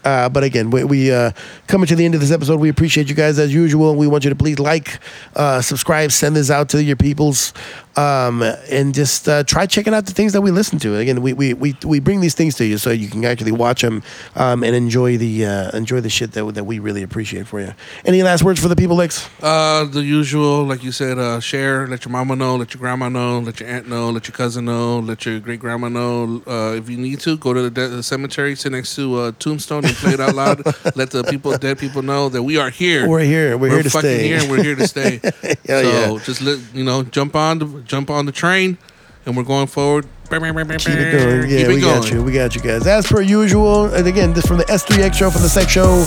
Uh, but again, we, we uh, coming to the end of this episode. We appreciate you guys as usual. We want you to please like, uh, subscribe, send this out to your peoples. Um, and just uh, try checking out the things that we listen to. Again, we, we, we, we bring these things to you so you can actually watch them um, and enjoy the uh, enjoy the shit that, that we really appreciate for you. Any last words for the people, Lex? Uh, the usual, like you said, uh, share. Let your mama know. Let your grandma know. Let your aunt know. Let your cousin know. Let your great grandma know. Uh, if you need to, go to the, de- the cemetery, sit next to a tombstone, and play it out loud. Let the people, dead people, know that we are here. We're here. We're, here to fucking stay. here, and we're here to stay. So yeah. just let you know, jump on the jump on the train, and we're going forward. Keep it going. Yeah, Keep we going. got you. We got you guys. As per usual, and again, this from the S3X show from the Sex Show.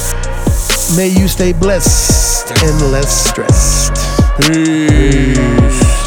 May you stay blessed and less stressed. Peace.